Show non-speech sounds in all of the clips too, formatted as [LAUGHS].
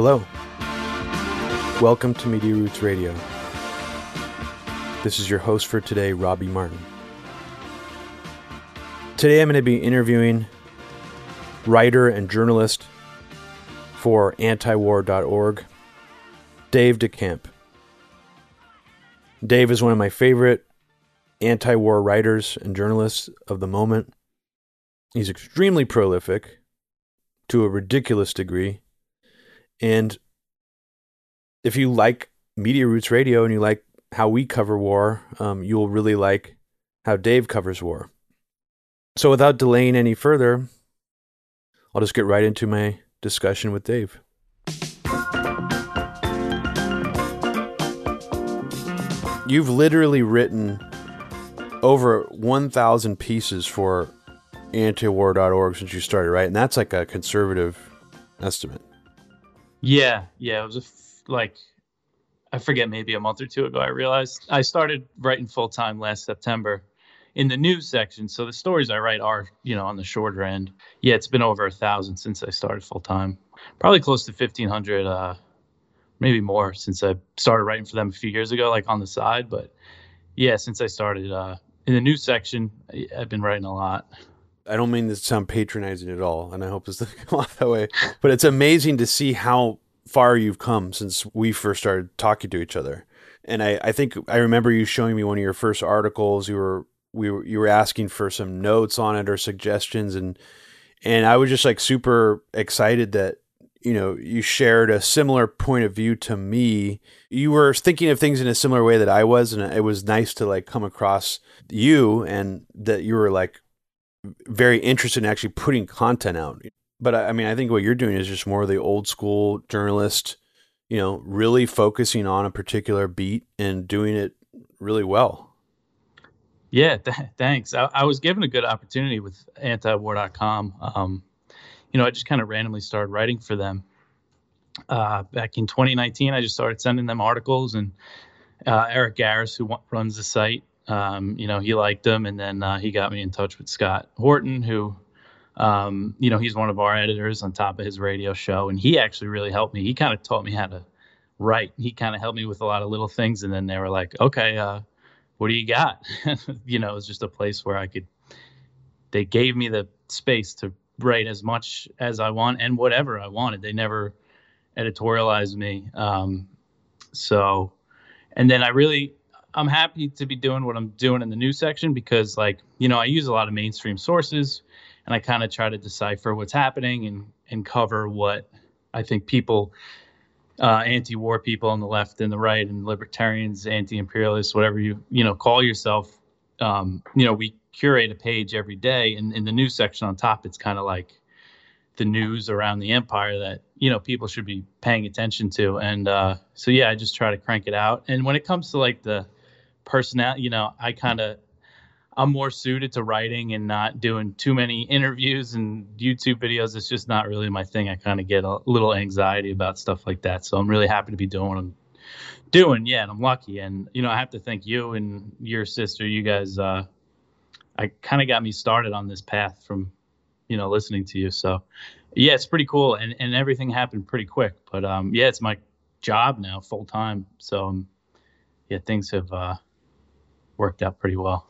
Hello. Welcome to Media Roots Radio. This is your host for today, Robbie Martin. Today I'm going to be interviewing writer and journalist for antiwar.org, Dave DeCamp. Dave is one of my favorite anti war writers and journalists of the moment. He's extremely prolific to a ridiculous degree. And if you like Media Roots Radio and you like how we cover war, um, you'll really like how Dave covers war. So without delaying any further, I'll just get right into my discussion with Dave. You've literally written over 1,000 pieces for antiwar.org since you started, right? And that's like a conservative estimate. Yeah, yeah. It was a f- like, I forget, maybe a month or two ago, I realized I started writing full time last September in the news section. So the stories I write are, you know, on the shorter end. Yeah, it's been over a thousand since I started full time. Probably close to 1,500, uh, maybe more since I started writing for them a few years ago, like on the side. But yeah, since I started uh, in the news section, I've been writing a lot. I don't mean to sound patronizing at all, and I hope this doesn't [LAUGHS] come off that way. But it's amazing to see how far you've come since we first started talking to each other. And I, I think I remember you showing me one of your first articles. You were we were you were asking for some notes on it or suggestions, and and I was just like super excited that you know you shared a similar point of view to me. You were thinking of things in a similar way that I was, and it was nice to like come across you and that you were like very interested in actually putting content out. But I mean, I think what you're doing is just more of the old school journalist, you know, really focusing on a particular beat and doing it really well. Yeah, th- thanks. I, I, was given a good opportunity with antiwar.com. Um, you know, I just kind of randomly started writing for them. Uh, back in 2019, I just started sending them articles, and uh, Eric Garris, who runs the site, um, you know, he liked them, and then uh, he got me in touch with Scott Horton, who, um, you know, he's one of our editors on top of his radio show, and he actually really helped me. He kind of taught me how to write. He kind of helped me with a lot of little things, and then they were like, "Okay, uh, what do you got?" [LAUGHS] you know, it was just a place where I could. They gave me the space to write as much as I want and whatever I wanted. They never editorialized me. Um, so, and then I really I'm happy to be doing what I'm doing in the news section because, like, you know, I use a lot of mainstream sources, and I kind of try to decipher what's happening and and cover what I think people, uh, anti-war people on the left and the right, and libertarians, anti-imperialists, whatever you you know call yourself. Um, you know, we curate a page every day, and in the news section on top, it's kind of like the news around the empire that you know people should be paying attention to and uh, so yeah i just try to crank it out and when it comes to like the personality, you know, I kind of I'm more suited to writing and not doing too many interviews and YouTube videos. It's just not really my thing. I kind of get a little anxiety about stuff like that. So I'm really happy to be doing what I'm doing. Yeah, and I'm lucky. And you know, I have to thank you and your sister. You guys, uh, I kind of got me started on this path from, you know, listening to you. So yeah, it's pretty cool. And and everything happened pretty quick. But um, yeah, it's my job now, full time. So um, yeah, things have. Uh, worked out pretty well.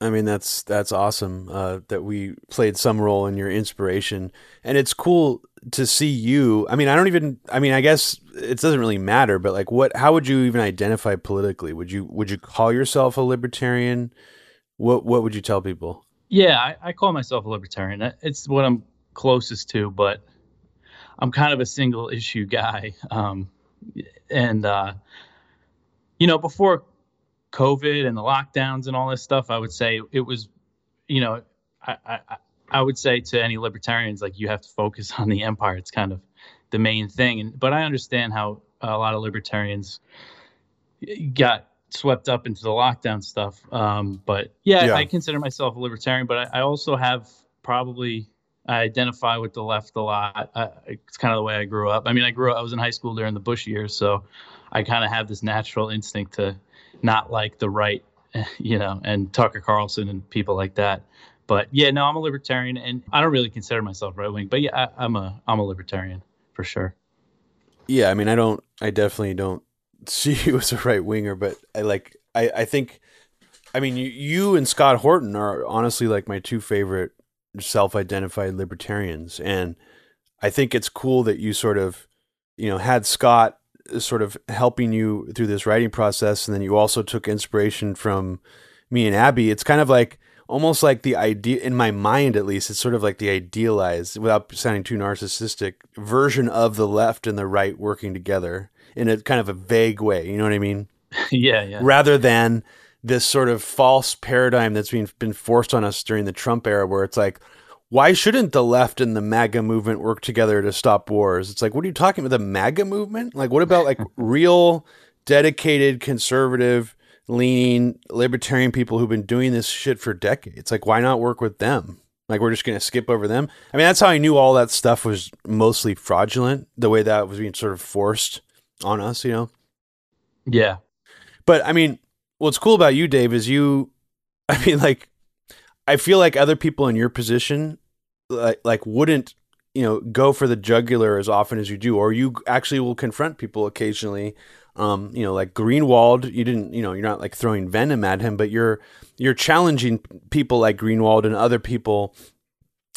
I mean that's that's awesome uh, that we played some role in your inspiration, and it's cool to see you. I mean, I don't even. I mean, I guess it doesn't really matter, but like, what? How would you even identify politically? Would you would you call yourself a libertarian? What What would you tell people? Yeah, I, I call myself a libertarian. It's what I'm closest to, but I'm kind of a single issue guy. [LAUGHS] Um, and uh, you know, before COVID and the lockdowns and all this stuff, I would say it was, you know, I, I, I would say to any libertarians, like you have to focus [LAUGHS] on the empire. It's kind of the main thing. And but I understand how a lot of libertarians got swept up into the lockdown stuff. Um, but yeah, yeah, I consider myself a libertarian, but I, I, also have probably I identify with the left a lot. I, it's kind of the way I grew up. I mean, I grew up. I was in high school during the Bush years, so I kind of have this natural instinct to not like the right, [LAUGHS] you know, and Tucker Carlson and people like that. But yeah, no, I'm a libertarian, and I don't really consider myself right wing. But yeah, I, am a I'm a libertarian for sure. Yeah, I mean, I don't, I definitely don't [LAUGHS] see you as a right winger, but I like, I, I think, I mean, you, you and Scott Horton are honestly like my two favorite self-identified libertarians, and I think it's cool that you sort of, you know, had Scott sort of helping you through this writing process, and then you also took inspiration from me and Abby. It's kind of like almost like the idea in my mind at least it's sort of like the idealized without sounding too narcissistic version of the left and the right working together in a kind of a vague way you know what i mean [LAUGHS] yeah yeah rather than this sort of false paradigm that's been been forced on us during the trump era where it's like why shouldn't the left and the MAGA movement work together to stop wars? It's like, what are you talking about? The MAGA movement? Like, what about like [LAUGHS] real, dedicated, conservative, leaning libertarian people who've been doing this shit for decades. Like, why not work with them? Like, we're just going to skip over them. I mean, that's how I knew all that stuff was mostly fraudulent, the way that was being sort of forced on us, you know? Yeah. But I mean, what's cool about you, Dave, is you, [LAUGHS] I mean, like, I feel like other people in your position, like, like wouldn't, you know, go for the jugular as often as you do, or you actually will confront people occasionally um, you know, like Greenwald, you didn't, you know, you're not like throwing venom at him, but you're you're challenging people like Greenwald and other people,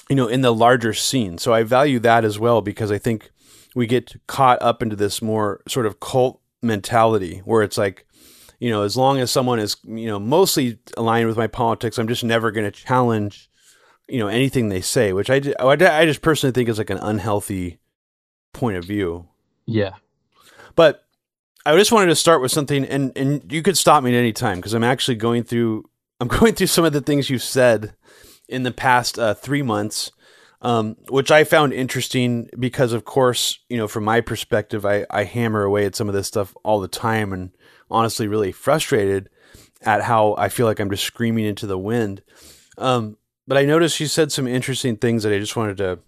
you know, in the larger scene. So I value that as well because I think we get caught up into this more sort of cult mentality where it's like, you know, as long as someone is, you know, mostly aligned with my politics, I'm just never going to challenge, you know, anything they say, which I, I just personally think is like an unhealthy point of view. Yeah. But I just wanted to start with something, and and you could stop me at any time because I'm actually going through [LAUGHS] I'm going through some of the things you've said in the past uh, three months, um, which I found interesting because, of course, you know, from my perspective, I I hammer away at some of this stuff all the time, and honestly, really frustrated at how I feel like I'm just screaming into the wind. Um, but I noticed you said some interesting things that I just wanted to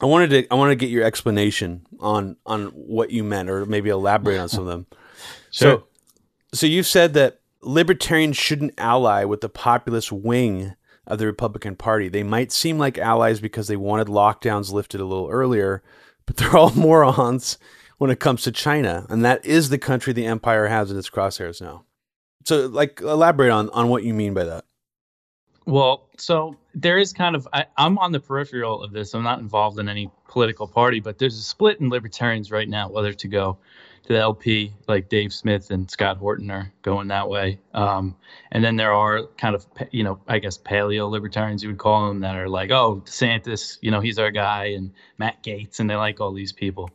I wanted to I want to get your explanation on on what you meant, or maybe elaborate on some of them. [LAUGHS] sure. So, so you've said that libertarians shouldn't ally with the populist wing of the Republican Party. They might seem like allies because they wanted lockdowns lifted a little earlier, but they're all [LAUGHS] morons when it comes to China, and that is the country the empire has in its crosshairs now. So, like, elaborate on on what you mean by that. Well, so there is kind of I, am on the peripheral of this. I'm not involved in any political party, but there's a split in libertarians right now whether to go to the LP, like Dave Smith and Scott Horton are going that way. Um, and then there are kind of you know I guess paleo libertarians you would call them that are like, oh DeSantis, you know he's our guy, and Matt Gaetz, and they like all these people.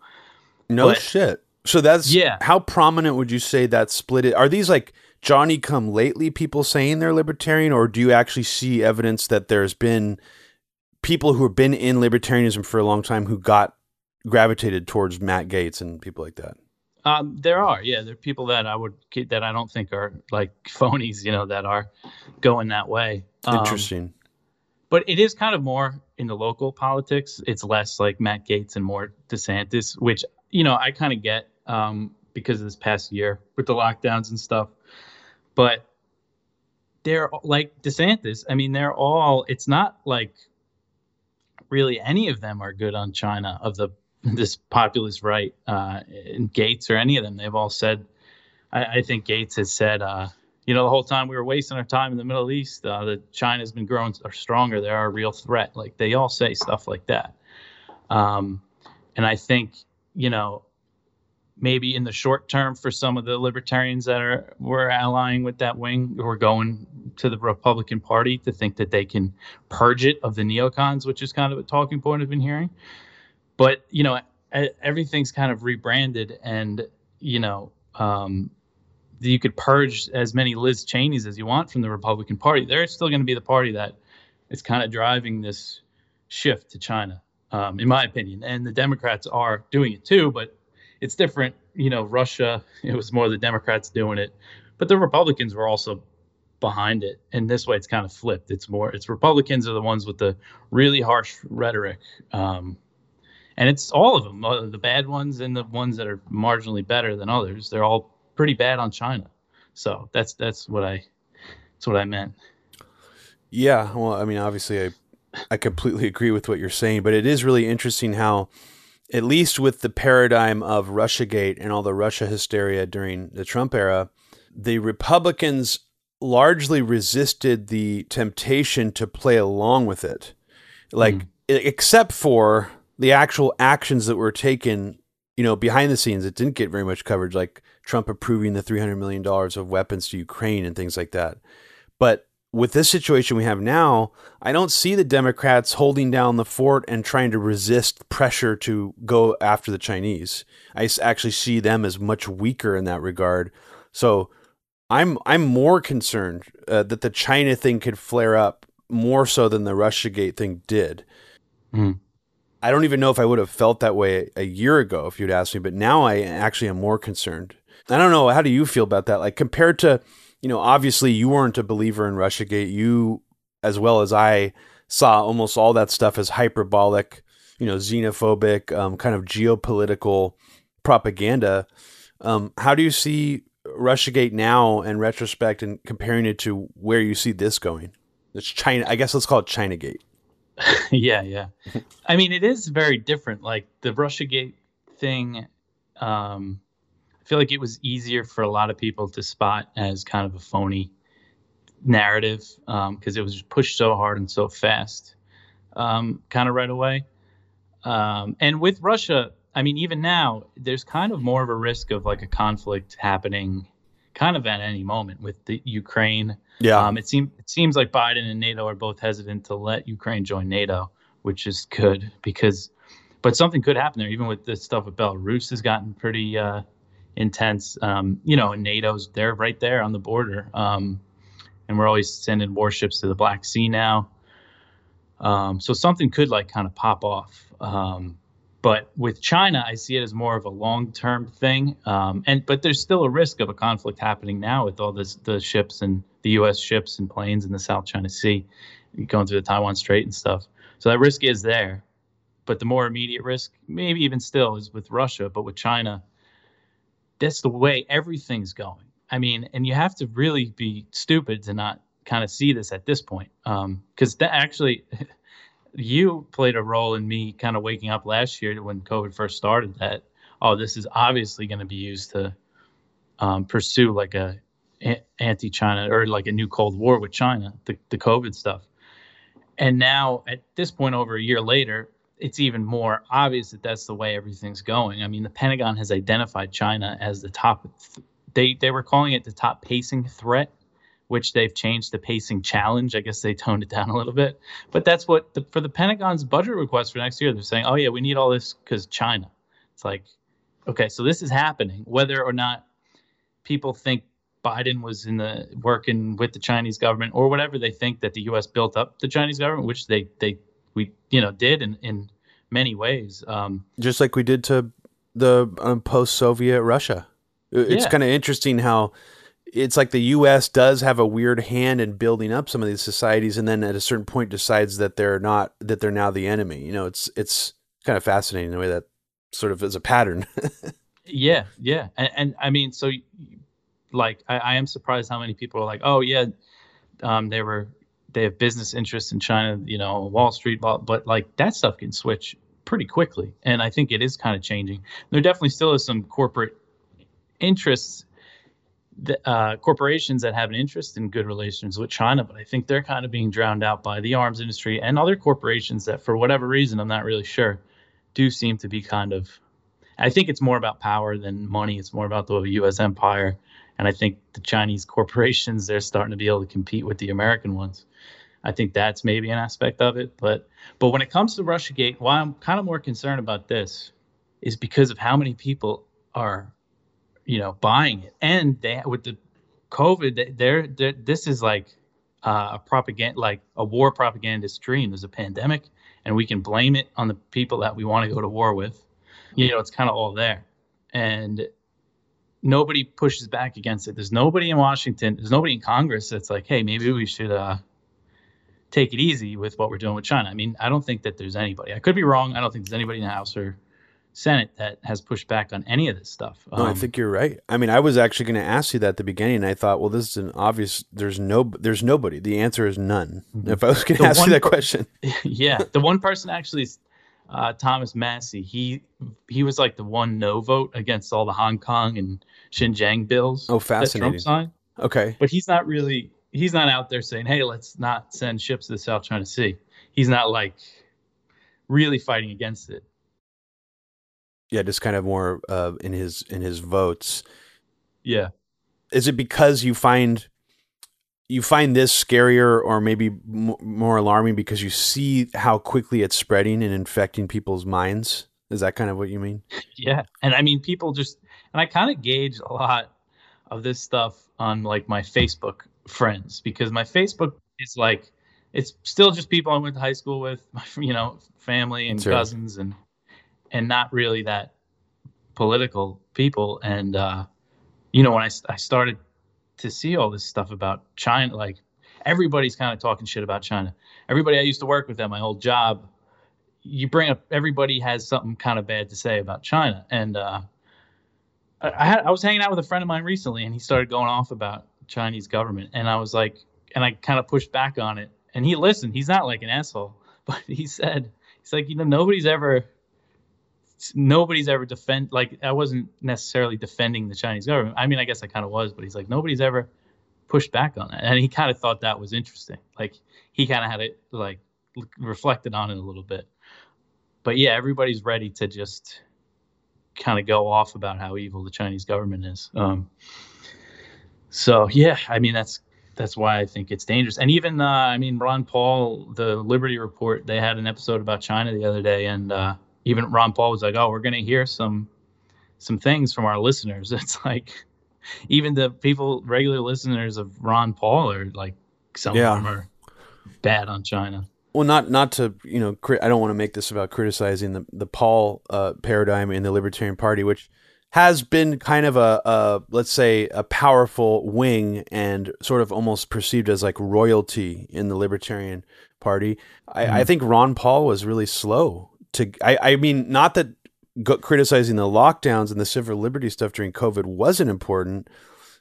No but, shit. So that's yeah. How prominent would you say that split? Is? Are these like Johnny come lately people saying they're libertarian, or do you actually see evidence that there's been people who have been in libertarianism for a long time who got gravitated towards Matt Gaetz and people like that? Um, there are, yeah, there are people that I would that I don't think are like [LAUGHS] phonies, you know, that are going that way. Um, Interesting. But it is kind of more in the local politics. It's less like Matt Gaetz and more DeSantis, which you know I kind of get um, because of this past year with the lockdowns and stuff but they're like DeSantis. I mean, they're all. It's not like really any of them are good on China of the [LAUGHS] this populist right uh, Gaetz or any of them. They've all said. I, I think Gaetz has said. Uh, you know, the whole time we were wasting our time in the Middle East, uh, that China's been growing are stronger. They're a real threat. Like they all say stuff like that. Um, and I think, you know, maybe in the short term for some of the libertarians that are were allying with that wing are going to the Republican Party to think that they can purge it of the neocons, which is kind of a talking point I've been hearing. But you know, everything's kind of rebranded, and you know, um, you could purge as many Liz Cheneys as you want from the Republican Party. They're still going to be the party that is kind of driving this shift to China, um, in my opinion. And the Democrats are doing it too, but it's different. You know, Russia, [LAUGHS] it was more the Democrats doing it, but the Republicans were also behind it. And this way, it's kind of flipped. It's more, it's Republicans are the ones with the really harsh rhetoric. Um, and it's all of them, uh, the bad ones and the ones that are marginally better than others. They're all pretty bad on China. So that's that's what I that's what I meant. Yeah, well, I mean, obviously, I I completely agree with what you're saying, but it is really interesting how at least with the paradigm of Russiagate and all the Russia hysteria during the Trump era, the Republicans largely resisted the temptation to play along with it. Like, mm. except for the actual actions that were taken, you know, behind the scenes, it didn't get very much coverage, like Trump approving the $300 million of weapons to Ukraine and things like that. But with this situation we have now, I don't see the Democrats holding down the fort and trying to resist pressure to go after the Chinese. I actually see them as much weaker in that regard. So I'm I'm more concerned uh, that the China thing could flare up more so than the RussiaGate thing did. Mm. I don't even know if I would have felt that way a year ago if you'd asked me, but now I actually am more concerned. I don't know. How do you feel about that? Like compared to you know, obviously you weren't a believer in Russiagate. You, as well as I, saw almost all that stuff as hyperbolic, you know, xenophobic, um, kind of geopolitical propaganda. Um, how do you see Russiagate now in retrospect and comparing it to where you see this going? It's China. I guess let's call it ChinaGate. [LAUGHS] yeah, yeah. I mean, it is very different. Like the Russiagate thing, um, I feel like it was easier for a lot of people to spot as kind of a phony narrative because um, it was pushed so hard and so fast, um, kind of right away. Um, and with Russia, I mean, even now, there's kind of more of a risk of like a conflict happening, kind of at any moment with the Ukraine. Yeah. Um, it seems it seems like Biden and NATO are both hesitant to let Ukraine join NATO, which is good because, but something could happen there. Even with this stuff with Belarus has gotten pretty. Uh, intense. Um, you know, NATO's they're right there on the border, um, and we're always sending warships to the Black Sea now. Um, so something could like kind of pop off. Um, but with China, I see it as more of a long-term thing. Um, and but there's still a risk of a conflict happening now with all this the ships and the U.S. ships and planes in the South China Sea, going through the Taiwan Strait and stuff. So that risk is there. But the more immediate risk, maybe even still, is with Russia. But with China, that's the way everything's going. I mean, and you have to really be stupid to not kind of see this at this point. Because um, that actually, [LAUGHS] you played a role in me kind of waking up last year when COVID first started that, oh, this is obviously going to be used to um, pursue like a anti China or like a new Cold War with China, the, the COVID stuff. And now at this point, over a year later, it's even more obvious that that's the way everything's going. I mean, the Pentagon has identified China as the top. They they were calling it the top pacing threat, which they've changed to pacing challenge. I guess they toned it down a little bit, but that's what the, for the Pentagon's budget request for next year. They're saying, oh yeah, we need all this because China. It's like, okay, so this is happening, whether or not people think Biden was in the working with the Chinese government or whatever they think that the U.S. built up the Chinese government, which they they we you know did in in many ways. Um, Just like we did to the um, post-Soviet Russia. It's yeah. kind of interesting how it's like the U.S. does have a weird hand in building up some of these societies, and then at a certain point decides that they're not that they're now the enemy. You know, it's it's kind of fascinating the way that sort of is a pattern. [LAUGHS] yeah, yeah, and, and, I mean, so like I, I, am surprised how many people are like, oh yeah, um, they were they have business interests in China, you know, Wall Street, but like that stuff can switch pretty quickly. And I think it is kind of changing. There definitely still is some corporate interests, uh, corporations that have an interest in good relations with China, but I think they're kind of being drowned out by the arms industry and other corporations that, for whatever reason, I'm not really sure, do seem to be kind of. I think it's more about power than money. It's more about the U.S. empire. And I think the Chinese corporations, they're starting to be able to compete with the American ones. I think that's maybe an aspect of it. But but when it comes to RussiaGate, why I'm kind of more concerned about this is because of how many people are, you know, buying it, and they with the COVID, they're, this is like uh, a propaganda, like a war propaganda stream. There's a pandemic, and we can blame it on the people that we want to go to war with. You know, it's kind of all there, and nobody pushes back against it. There's nobody in Washington. There's nobody in Congress that's like, hey, maybe we should uh, take it easy with what we're doing with China. I mean, I don't think that there's anybody. I could be wrong. I don't think there's anybody in the House or Senate that has pushed back on any of this stuff. Um, no, I um, think you're right. I mean, I was actually going to ask you that at the beginning, and I thought, well, this is an obvious. There's no, there's nobody. The answer is none. Mm-hmm. If I was going to ask you that question, [LAUGHS] yeah, the one person actually uh, Thomas Massie. He he was like the one no vote against all the Hong Kong and Xinjiang bills. Oh, fascinating. That Trump signed. Okay, but he's not really he's not out there saying, "Hey, let's not send ships to the South China Sea." He's not like really fighting against it. Yeah, just kind of more uh, in his in his votes. Yeah. Is it because you find you find this scarier or maybe m- more alarming because you see how quickly it's spreading and infecting people's minds? Is that kind of what you mean? Yeah. And I mean, people just, and I kind of gauge a lot of this stuff on like my Facebook friends because my Facebook is like, it's still just people I went to high school with, [LAUGHS] you know, family and sure. cousins and, and not really that political people. And, uh, you know, when I, I started to see all this stuff about China. Like everybody's kind of talking shit about China. Everybody I used to work with at my old job, you bring up everybody has something kind of bad to say about China. And uh, I had I was hanging out with a friend of mine recently, and he started going off about Chinese government, and I was like, and I kind of pushed back on it, and he listened. He's not like an asshole, [LAUGHS] but he said he's like, you know, nobody's ever nobody's ever defend like I wasn't necessarily defending the Chinese government. I mean, I guess I kind of was, but he's like nobody's ever pushed back on that, and he kind of thought that was interesting. Like he kind of had it like reflected on it a little bit. But yeah, everybody's ready to just kind of go off about how evil the Chinese government is. Um, so yeah, I mean that's that's why I think it's dangerous. And even uh, I mean Ron Paul, the Liberty Report, they had an episode about China the other day, and uh, even Ron Paul was like, "Oh, we're going to hear some some things from our listeners." [LAUGHS] It's like even the people, regular listeners of Ron Paul, are like some yeah. of them are bad on China. Well, not not to you know, I don't want to make this about criticizing the the Paul uh, paradigm in the Libertarian Party, which has been kind of a, a, let's say a powerful wing and sort of almost perceived as like royalty in the Libertarian Party. I, mm-hmm. I think Ron Paul was really slow to I, I mean not that criticizing the lockdowns and the civil liberty stuff during COVID wasn't important,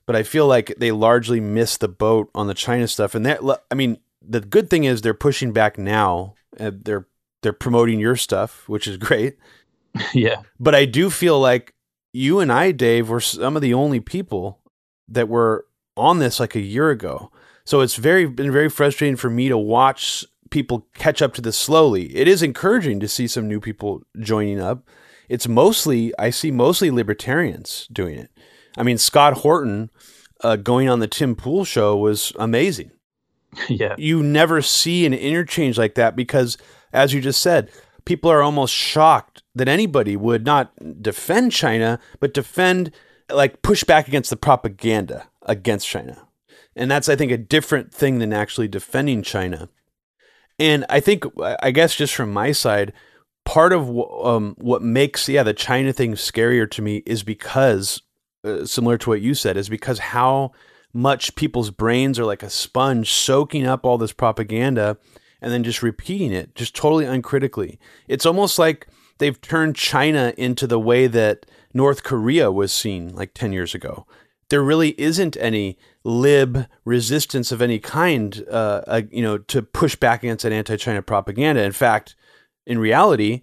but I feel like they largely missed the boat on the China stuff. And that I mean the good thing is they're pushing back now. they're they're promoting your stuff, which is great. [LAUGHS] yeah. But I do feel like you and I, Dave, were some of the only people that were on this like a year ago. So it's very been very frustrating for me to watch people catch up to this slowly. It is encouraging to see some new people joining up. It's mostly, I see mostly libertarians doing it. I mean, Scott Horton uh, going on the Tim Pool show was amazing. [LAUGHS] Yeah. You never see an interchange like that because, as you just said, people are almost shocked that anybody would not defend China, but defend, like, push back against the propaganda against China. And that's, I think, a different thing than actually defending China. And I think, I guess, just from my side, part of um, what makes yeah the China thing scarier to me is because, uh, similar to what you said, is because how much people's brains are like a sponge soaking up all this propaganda and then just repeating it, just totally uncritically. It's almost like they've turned China into the way that North Korea was seen like 10 years ago there really isn't any lib resistance of any kind, uh, uh, you know, to push back against that anti-China propaganda. In fact, in reality,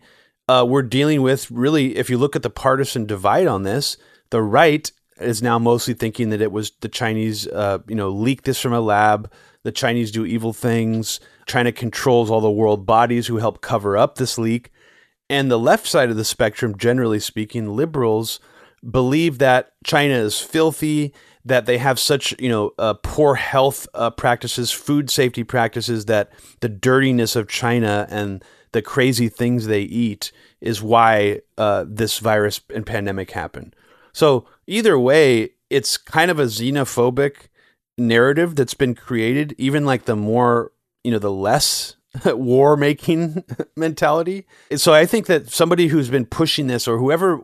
uh, we're dealing with really, if you look at the partisan divide on this, the right is now mostly thinking that it was the Chinese, uh, you know, leaked this from a lab. The Chinese do evil things. China controls all the world bodies who help cover up this leak. And the left side of the spectrum, generally speaking, liberals believe that China is filthy, that they have such you know uh, poor health uh, practices, food safety practices, that the dirtiness of China and the crazy things they eat is why uh, this virus and pandemic happened. So either way, it's kind of a xenophobic narrative that's been created. Even like the more you know, the less [LAUGHS] war making [LAUGHS] mentality. So I think that somebody who's been pushing this or whoever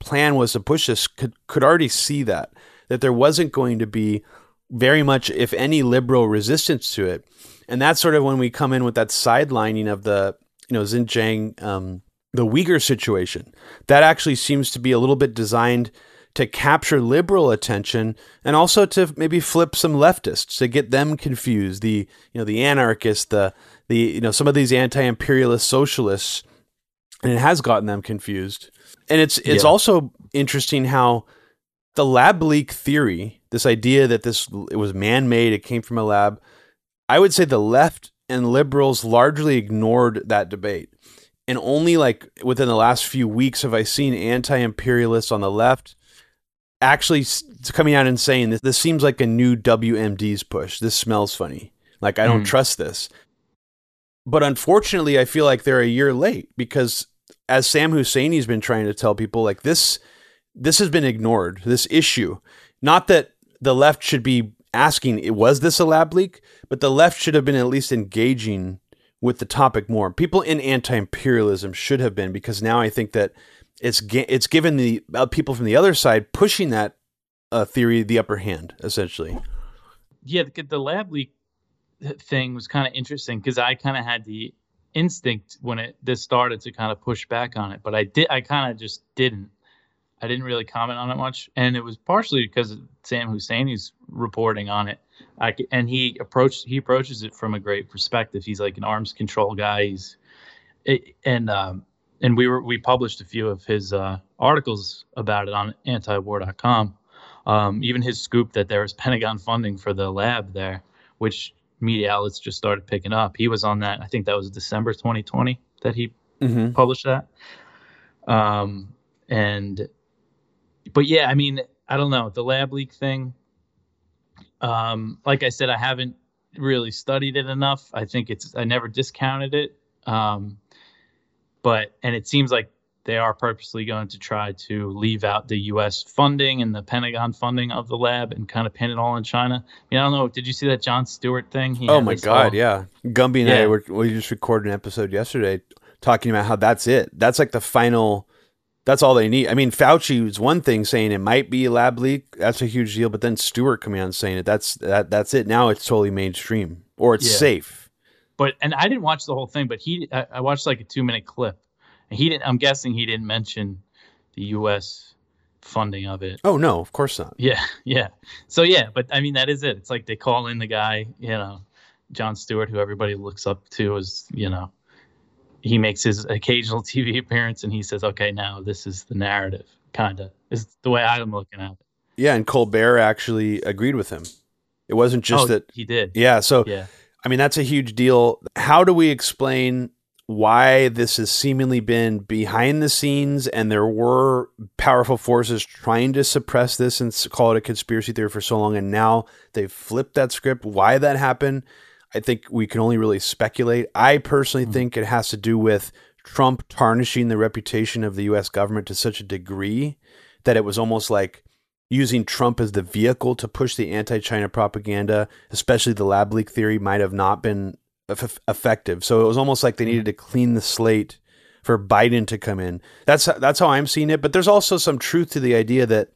plan was to push this could could already see that that there wasn't going to be very much, if any, liberal resistance to it. And that's sort of when we come in with that sidelining of the you know Xinjiang, um, the Uyghur situation. That actually seems to be a little bit designed to capture liberal attention and also to maybe flip some leftists to get them confused. The you know the anarchists, the the you know some of these anti-imperialist socialists and it has gotten them confused. And it's it's Yeah. also interesting how the lab leak theory, this idea that this it was man made, it came from a lab. I would say the left and liberals largely ignored that debate. And only like within the last few weeks have I seen anti imperialists on the left actually coming out and saying this, this seems like a new WMD's push. This smells funny. Like, I don't Mm. trust this. But unfortunately, I feel like they're a year late because as Sam Husseini's been trying to tell people, like this, this has been ignored. This issue, not that the left should be asking, was this a lab leak? But the left should have been at least engaging with the topic more. People in anti-imperialism should have been because now I think that it's it's given the uh, people from the other side pushing that uh, theory the upper hand essentially. yeah, the, the lab leak thing was kind of interesting because I kind of had the instinct when it this started to kind of push back on it, but I did I kind of just didn't. I didn't really comment on it much, and it was partially because Sam Husseini's reporting on it. I, and he approached he approaches it from a great perspective. He's like an arms control guy. He's it, and um, and we were we published a few of his uh, articles about it on antiwar.com. Um, even his scoop that there was Pentagon funding for the lab there, which media outlets just started picking up. He was on that. I think that was December 2020 that he Mm-hmm. published that. Um, and but yeah, I mean, I don't know the lab leak thing. Um, like I said, I haven't really studied it enough. I think it's I never discounted it. Um, but and it seems like they are purposely going to try to leave out the U.S. funding and the Pentagon funding of the lab and kind of pin it all in China. I mean, I don't know. Did you see that Jon Stewart thing? He Oh my god, whole- yeah. Gumby and I were we just recorded an episode yesterday talking about how that's it. That's like the final that's all they need. I mean, Fauci was one thing saying it might be a lab leak. That's a huge deal, but then Stewart coming out saying it. That's that that's it. Now it's totally mainstream or it's Yeah. safe. but and I didn't watch the whole thing, but he I, I watched like a two minute clip, he didn't. I'm guessing he didn't mention the U.S. funding of it. Oh no, of course not. Yeah, [LAUGHS] yeah. So yeah, but I mean that is it. It's like they call in the guy, you know, Jon Stewart, who everybody looks up to as you know, he makes his occasional [LAUGHS] TV appearance, and he says, "Okay, now this is the narrative." Kind of is the way I'm looking at it. Yeah, and Colbert actually agreed with him. It wasn't just oh, that he did. yeah, so Yeah. I mean, that's a huge deal. How do we explain why this has seemingly been behind the scenes and there were powerful forces trying to suppress this and call it a conspiracy theory for so long, and now they've flipped that script? Why that happened? I think we can only really speculate. I personally Hmm. think it has to do with Trump tarnishing the reputation of the U.S. government to such a degree that it was almost like using Trump as the vehicle to push the anti-China propaganda, especially the lab leak theory, might have not been effective. So it was almost like they mm-hmm. needed to clean the slate for Biden to come in. That's that's how I'm seeing it. But there's also some truth to the idea that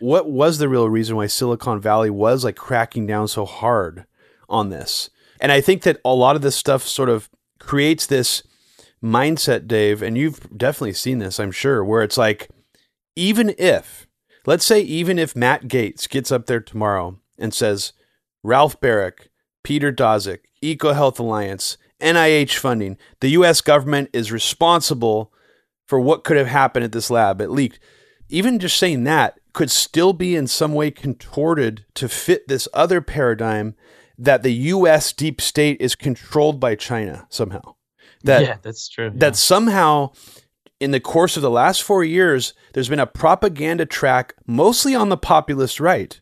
what was the real reason why Silicon Valley was like cracking down so hard on this, and I think that a lot of this stuff sort of creates this mindset, Dave, and you've definitely seen this, I'm sure, where it's like, even if, let's say, even if Matt Gaetz gets up there tomorrow and says, Ralph Baric, Peter Daszak, EcoHealth Alliance, NIH funding, the US government is responsible for what could have happened at this lab. It leaked. Even just saying that could still be in some way contorted to fit this other paradigm that the US deep state is controlled by China somehow. That yeah, that's true. yeah. that somehow in the course of the last four years, there's been a propaganda track, mostly on the populist right,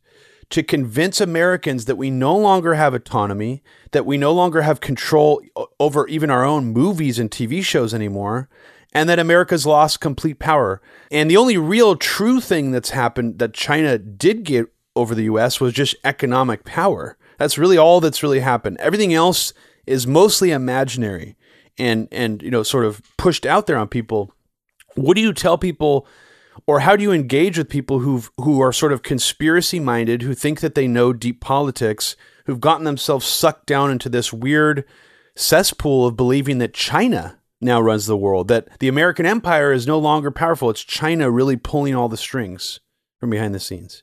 to convince Americans that we no longer have autonomy, that we no longer have control over even our own movies and TV shows anymore, and that America's lost complete power. And the only real true thing that's happened that China did get over the US was just economic power. That's really all that's really happened. Everything else is mostly imaginary and and you know sort of pushed out there on people. What do you tell people or how do you engage with people who who are sort of conspiracy minded, who think that they know deep politics, who've gotten themselves sucked down into this weird cesspool of believing that China now runs the world, that the American empire is no longer powerful. It's China really pulling all the strings from behind the scenes.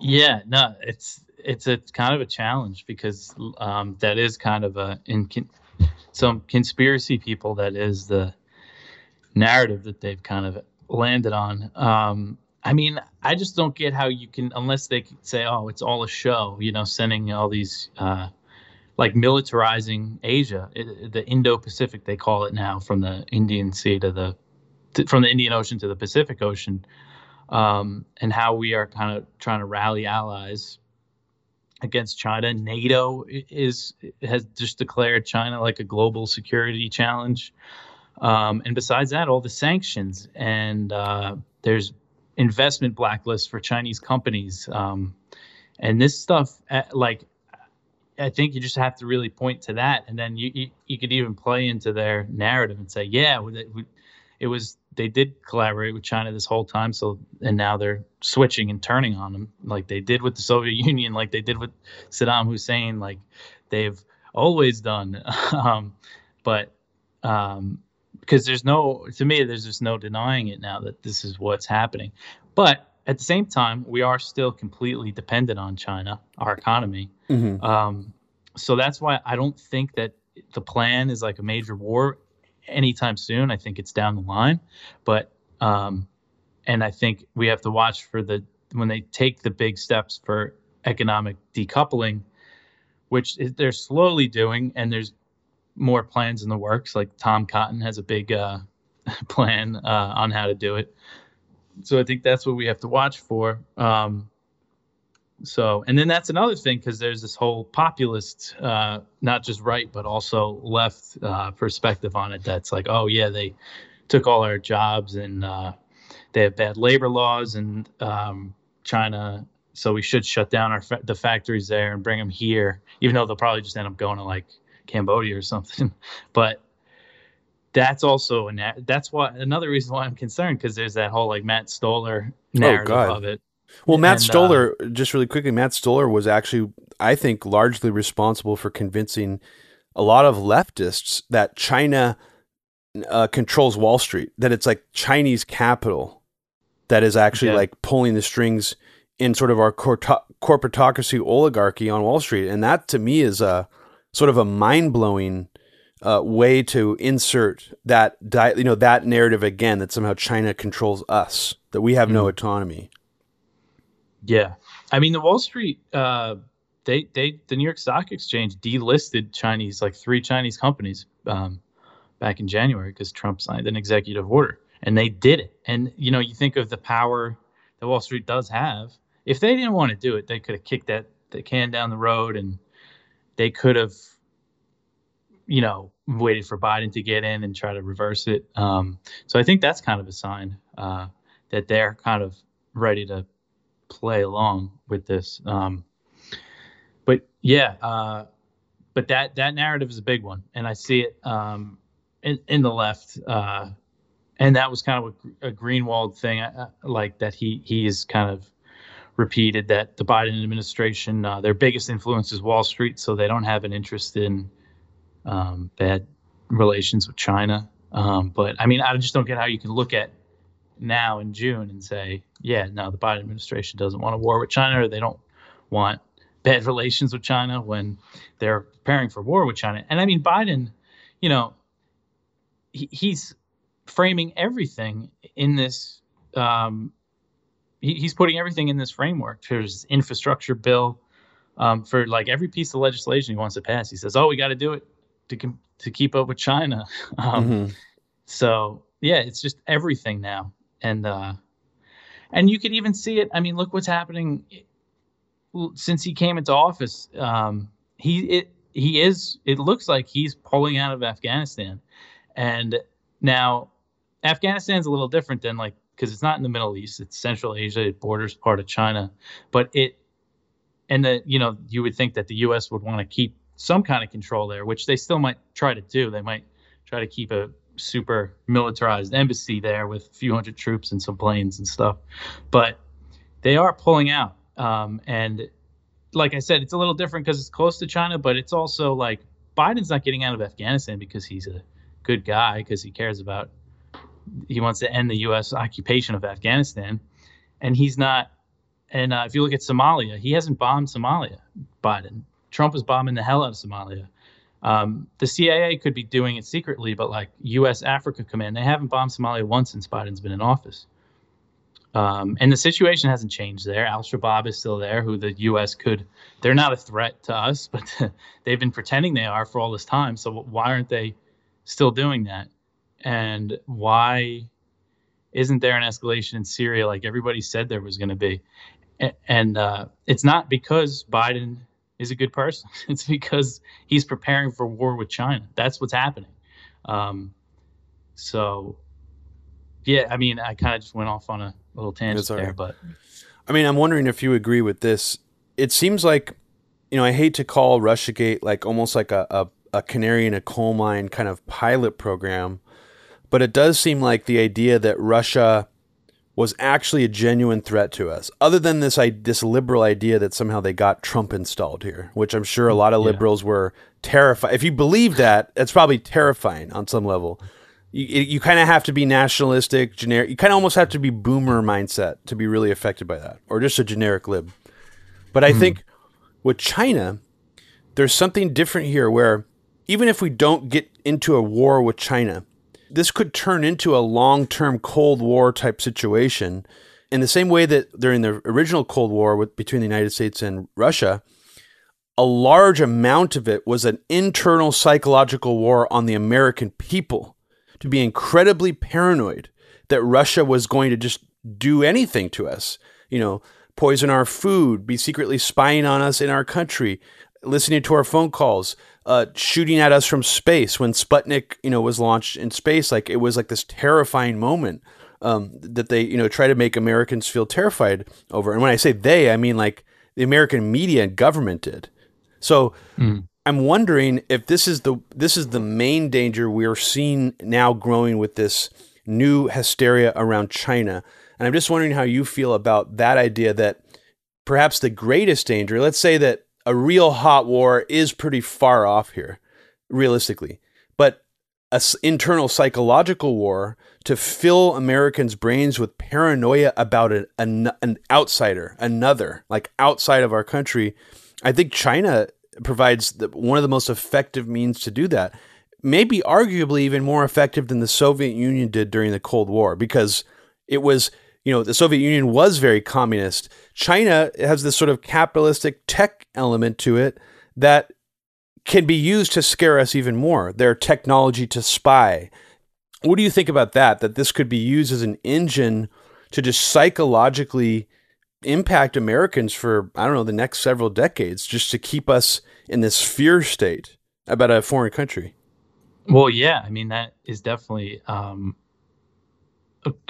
Yeah, no, it's it's a kind of a challenge because um, that is kind of a in some conspiracy people. That is the narrative that they've kind of landed on. Um, I mean, I just don't get how you can, unless they say, "Oh, it's all a show," you know, sending all these uh, like militarizing Asia, it, the Indo-Pacific they call it now, from the Indian Sea to the to, from the Indian Ocean to the Pacific Ocean, um, and how we are kind of trying to rally allies against China. NATO is has just declared China like a global security challenge. Um, and besides that, all the sanctions and uh, there's investment blacklists for Chinese companies. Um, and this stuff, uh, like I think you just have to really point to that, and then you you, you could even play into their narrative and say, yeah, it was they did collaborate with China this whole time, so and now they're switching and turning on them, like they did with the Soviet [LAUGHS] Union, like they did with Saddam Hussein, like they've always done. [LAUGHS] um, but um, because there's no, to me, there's just no denying it now that this is what's happening. But at the same time, we are still completely dependent on China, our economy. Mm-hmm. Um, so that's why I don't think that the plan is like a major war anytime soon. I think it's down the line, but um, and I think we have to watch for the when they take the big steps for economic decoupling, which they're slowly doing, and there's more plans in the works. Like Tom Cotton has a big uh, [LAUGHS] plan uh, on how to do it so I think that's what we have to watch for. Um, so, and then that's another thing because there's this whole populist, uh, not just right but also left uh, perspective on it. That's like, oh yeah, they took all our jobs and uh, they have bad labor laws and um, China, so we should shut down our fa- the factories there and bring them here, even though they'll probably just end up going to like Cambodia or something. [LAUGHS] but that's also a that's why another reason why I'm concerned because there's that whole like Matt Stoller oh, narrative oh, of it. Well, Matt and, Stoller, uh, just really quickly, Matt Stoller was actually, I think, largely responsible for convincing a lot of leftists that China uh, controls Wall Street, that it's like Chinese capital that is actually yeah. like pulling the strings in sort of our corporatocracy oligarchy on Wall Street, and that to me is a sort of a mind blowing uh, way to insert that di- you know that narrative again that somehow China controls us that we have mm. no hmm. autonomy. Yeah, I mean the Wall Street uh, they they the New York Stock Exchange delisted Chinese like three Chinese companies um, back in January because Trump signed an executive order and they did it. And you know you think of the power that Wall Street does have. If they didn't want to do it, they could have kicked that the can down the road and they could have you know, waited for Biden to get in and try to reverse it. Um, so I think that's kind of a sign uh, that they're kind of ready to play along with this. Um, but yeah, uh, but that that narrative is a big one, and I see it um, in in the left. Uh, and that was kind of a, a Greenwald thing, uh, like that he he is kind of repeated that the Biden administration, uh, their biggest influence is Wall Street, so they don't have an interest in um, bad relations with China. Um, but I mean, I just don't get how you can look at now in June and say, yeah, no, the Biden administration doesn't want a war with China or they don't want bad [LAUGHS] relations with China when they're preparing for war with China. And I mean, Biden, you know, he, he's framing everything in this. Um, he, he's putting everything in this framework. There's infrastructure bill um, for like every piece of legislation he wants to pass. He says, "Oh, we got to do it to to keep up with China. [LAUGHS] Um, mm-hmm. So yeah, it's just everything now, and uh, and you could even see it. I mean, look what's happening since he came into office. Um, he it he is. It looks like he's pulling out of Afghanistan, and now Afghanistan's a little different than like because it's not in the Middle East. It's Central Asia. It borders part of China, but it and the you know you would think that the U.S. would want to keep some kind of control there, which they still might try to do. They might try to keep a super militarized embassy there with a few hundred troops and some planes and stuff. But they are pulling out. Um, and like I said, it's a little different because it's close to China, but it's also like Biden's not getting out of Afghanistan because he's a good guy, because he cares about, he wants to end the U.S. occupation of Afghanistan. And he's not, and uh, if you look at Somalia, he hasn't bombed Somalia, Biden. Trump is bombing the hell out of Somalia. Um, the CIA could be doing it secretly, but like U.S. Africa Command, they haven't bombed Somalia once since Biden's been in office. Um, and the situation hasn't changed there. Al Shabaab is still there, who the U.S. could. They're not a threat to us, [LAUGHS] but they've been pretending they are for all this time. So why aren't they still doing that? And why isn't there an escalation in Syria like everybody said there was going to be? And uh, it's not because Biden is a good person. [LAUGHS] It's because he's preparing for war with China. That's what's happening. Um, so, yeah, I mean, I kind of just went off on a little tangent there, but I mean, I'm wondering if you agree with this. It seems like, you know, I hate to call RussiaGate like almost like a, a, a canary in a coal mine kind of pilot program, but it does seem like the idea that Russia was actually a genuine threat to us, other than this this liberal idea that somehow they got Trump installed here, which I'm sure a lot of yeah. liberals were terrified. If you believe that, it's probably terrifying on some level. You, you kind of have to be nationalistic, generic. You kind of almost have to be boomer mindset to be really affected by that, or just a generic lib. But I mm. think with China, there's something different here where even if we don't get into a war with China, this could turn into a long term Cold War type situation. In the same way that during the original Cold War with, between the United States and Russia, a large amount of it was an internal psychological war on the American people to be incredibly paranoid that Russia was going to just do anything to us. You know, poison our food, be secretly spying on us in our country, listening to our phone calls, uh, shooting at us from space when Sputnik, you know, was launched in space. Like it was like this terrifying moment um, that they, you know, try to make Americans feel terrified over. And when I say they, I mean like the American media and government did. So mm. I'm wondering if this is the this is the main danger we're seeing now growing with this new hysteria around China. And I'm just wondering how you feel about that idea that perhaps the greatest danger, let's say that a real hot war is pretty far off here, realistically. But an internal psychological war to fill Americans' brains with paranoia about an, an, an outsider, another, like outside of our country. I think China provides the, one of the most effective means to do that. Maybe arguably even more effective than the Soviet Union did during the Cold War because it was you know, the Soviet Union was very communist. China has this sort of capitalistic tech element to it that can be used to scare us even more. Their technology to spy. What do you think about that? That this could be used as an engine to just psychologically impact Americans for, I don't know, the next several decades, just to keep us in this fear state about a foreign country? Well, yeah. I mean, that is definitely um,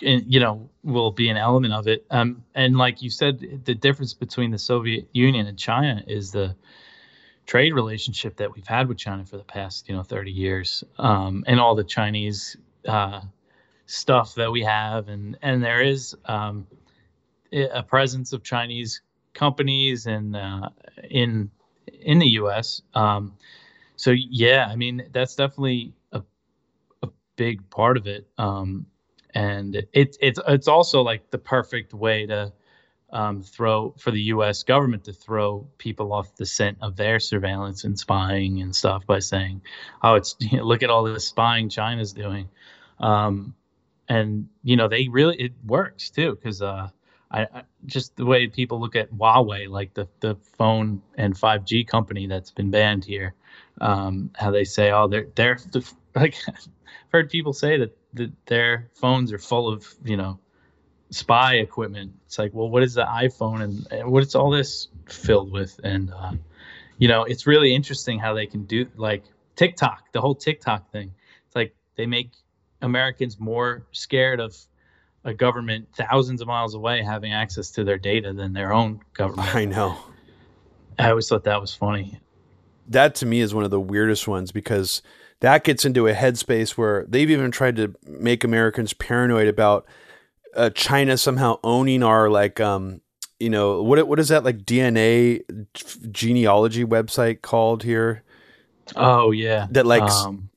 you know will be an element of it. Um, and like you said the difference between the soviet union and china is the trade relationship that we've had with china for the past you know 30 years. Um, and all the chinese uh, stuff that we have. And and there is um, a presence of chinese companies and uh, in in the us um, so yeah i mean that's definitely a, a big part of it. Um, and it's it's it's also like the perfect way to um, throw for the U.S. government to throw people off the scent of their surveillance and spying and stuff by saying, "Oh, it's you [LAUGHS] know, look at all this spying China's doing," um, and you know they really it works too because uh, I, I, just the way people look at Huawei, like the the phone and 5G company that's been banned here, um, how they say, "Oh, they're they're [LAUGHS] like." [LAUGHS] I've heard people say that that their phones are full of you know spy equipment. It's like, well, what is the iPhone and, and what is all this filled with? And uh, you know, it's really interesting how they can do like TikTok, the whole TikTok thing. It's like they make Americans more scared of a government thousands of miles away having access to their data than their own government. I know. I always thought that was funny. That to me is one of the weirdest ones because that gets into a headspace where they've even tried to make Americans paranoid about uh, China somehow owning our like um you know what what is that like DNA genealogy website called here? Oh yeah, that like. Um,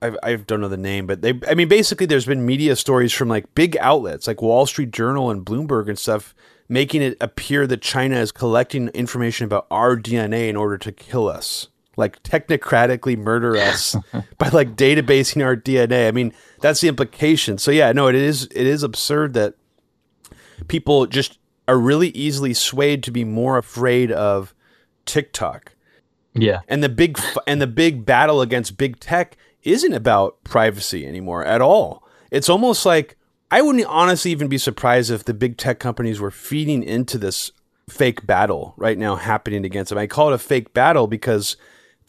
I, I don't know the name, but they, I mean, basically, there's been media stories from like big outlets like Wall Street Journal and Bloomberg and stuff making it appear that China is collecting information about our DNA in order to kill us. Like technocratically murder us [LAUGHS] by like databasing our DNA. I mean, that's the implication. So yeah, no, it is it is absurd that people just are really easily swayed to be more afraid of TikTok. Yeah. And the big and the big battle against big tech isn't about privacy anymore at all. It's almost like I wouldn't honestly even be surprised if the big tech companies were feeding into this fake battle right now happening against them. I call it a fake battle because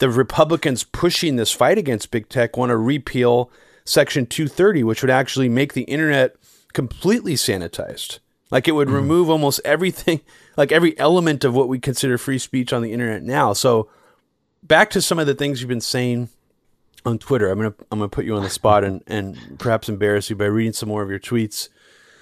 the Republicans pushing this fight against big tech want to repeal Section 230, which would actually make the internet completely sanitized. Like it would mm. remove almost everything, like every element of what we consider free speech on the internet now. So back to some of the things you've been saying on Twitter. I'm gonna I'm gonna put you on the spot and and perhaps embarrass you by reading some more of your tweets.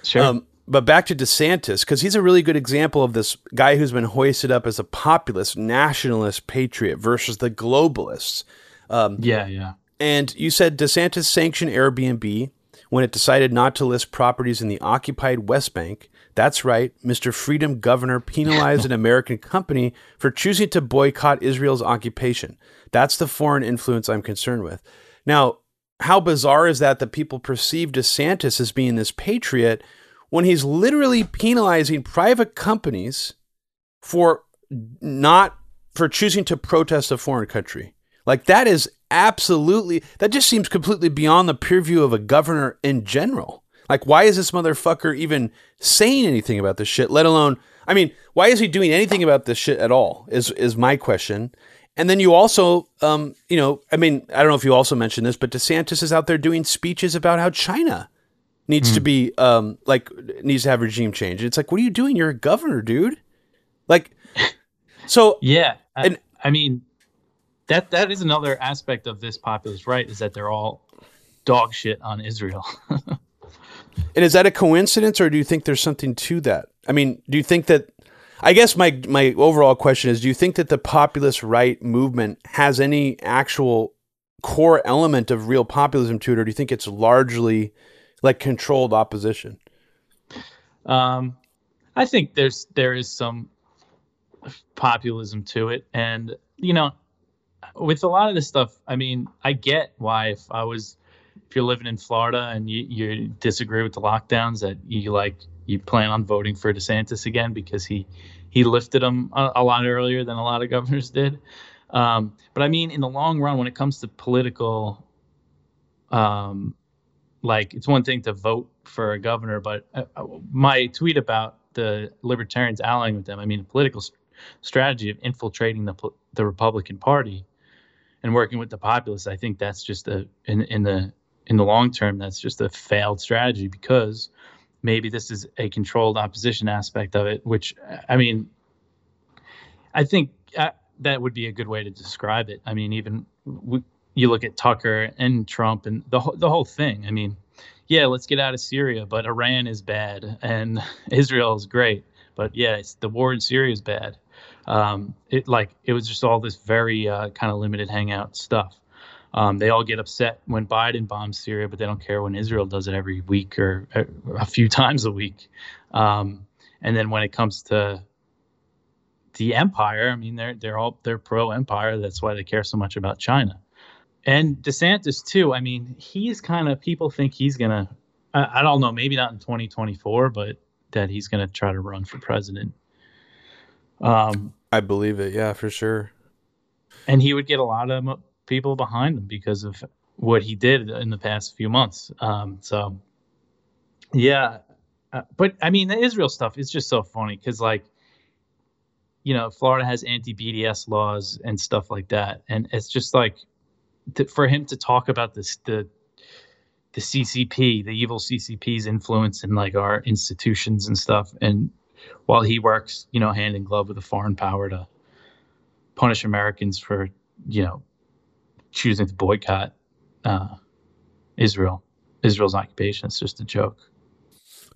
Sure. Um, but back to DeSantis because he's a really good example of this guy who's been hoisted up as a populist, nationalist patriot versus the globalists. Um, yeah, yeah. And you said DeSantis sanctioned Airbnb when it decided not to list properties in the occupied West Bank. That's right, Mr. Freedom Governor penalized an [LAUGHS] American company for choosing to boycott Israel's occupation. That's the foreign influence I'm concerned with. Now, how bizarre is that that people perceive DeSantis as being this patriot when he's literally penalizing private companies for not for choosing to protest a foreign country? Like that is absolutely that just seems completely beyond the purview of a governor in general. Like why is this motherfucker even saying anything about this shit, let alone I mean, why is he doing anything about this shit at all? Is is my question. And then you also, um, you know, I mean, I don't know if you also mentioned this, but DeSantis is out there doing speeches about how China needs mm. to hmm. be, um, like, needs to have regime change. It's like, what are you doing? You're a governor, dude. Like, [LAUGHS] so yeah, I, and I mean, that that is another aspect of this populist right is that they're all dog shit on Israel. [LAUGHS] and is that a coincidence, or do you think there's something to that? I mean, do you think that I guess my my overall question is: Do you think that the populist right movement has any actual core element of real populism to it, or do you think it's largely like controlled opposition? Um, I think there's there is some populism to it, and you know, with a lot of this stuff, I mean, I get why if I was if you're living in Florida and you, you disagree with the lockdowns, that you like you plan on voting for DeSantis again because he he lifted them a, a lot earlier than a lot of [LAUGHS] governors did. Um, but I mean, in the long run, when it comes to political, um, like it's one thing to vote for a governor, but uh, uh my tweet about the libertarians allying with them, I mean, political st- strategy of infiltrating the the Republican Party and working with the populists, I think that's just a in in the in the long term, that's just a failed strategy because maybe this is a controlled opposition aspect of it, which I mean, I think uh, that would be a good way to describe it. I mean, even w- you look at Tucker and Trump and the the whole thing. I mean, yeah, let's get out of Syria, but Iran is bad and [LAUGHS] Israel is great. But yeah, the war in Syria is bad. Um, it like it was just all this very uh, kind of limited hangout stuff. Um, they all get upset when Biden bombs Syria, but they don't care when Israel does it every week or a few [LAUGHS] times a week. Um, and then when it comes to the empire, I mean, they're they're all they're pro empire. That's why they care so much about China. And DeSantis too. I mean, he's kind of people think he's gonna. I, I don't know, maybe not in 2024, but that he's gonna try to run for president. Um, I believe it. Yeah, for sure. And he would get a lot of people behind him because of what he did in the past few months. Um, so, yeah, uh, but I mean, the Israel stuff is just so funny because, like, you know, Florida has anti BDS laws and stuff like that, and it's just like to, for him to talk about this the the CCP, the evil CCP's influence in like our institutions and stuff, and while he works, you know, hand in glove with a foreign power to punish Americans for, you know, choosing to boycott uh, Israel, Israel's occupation. It's just a joke.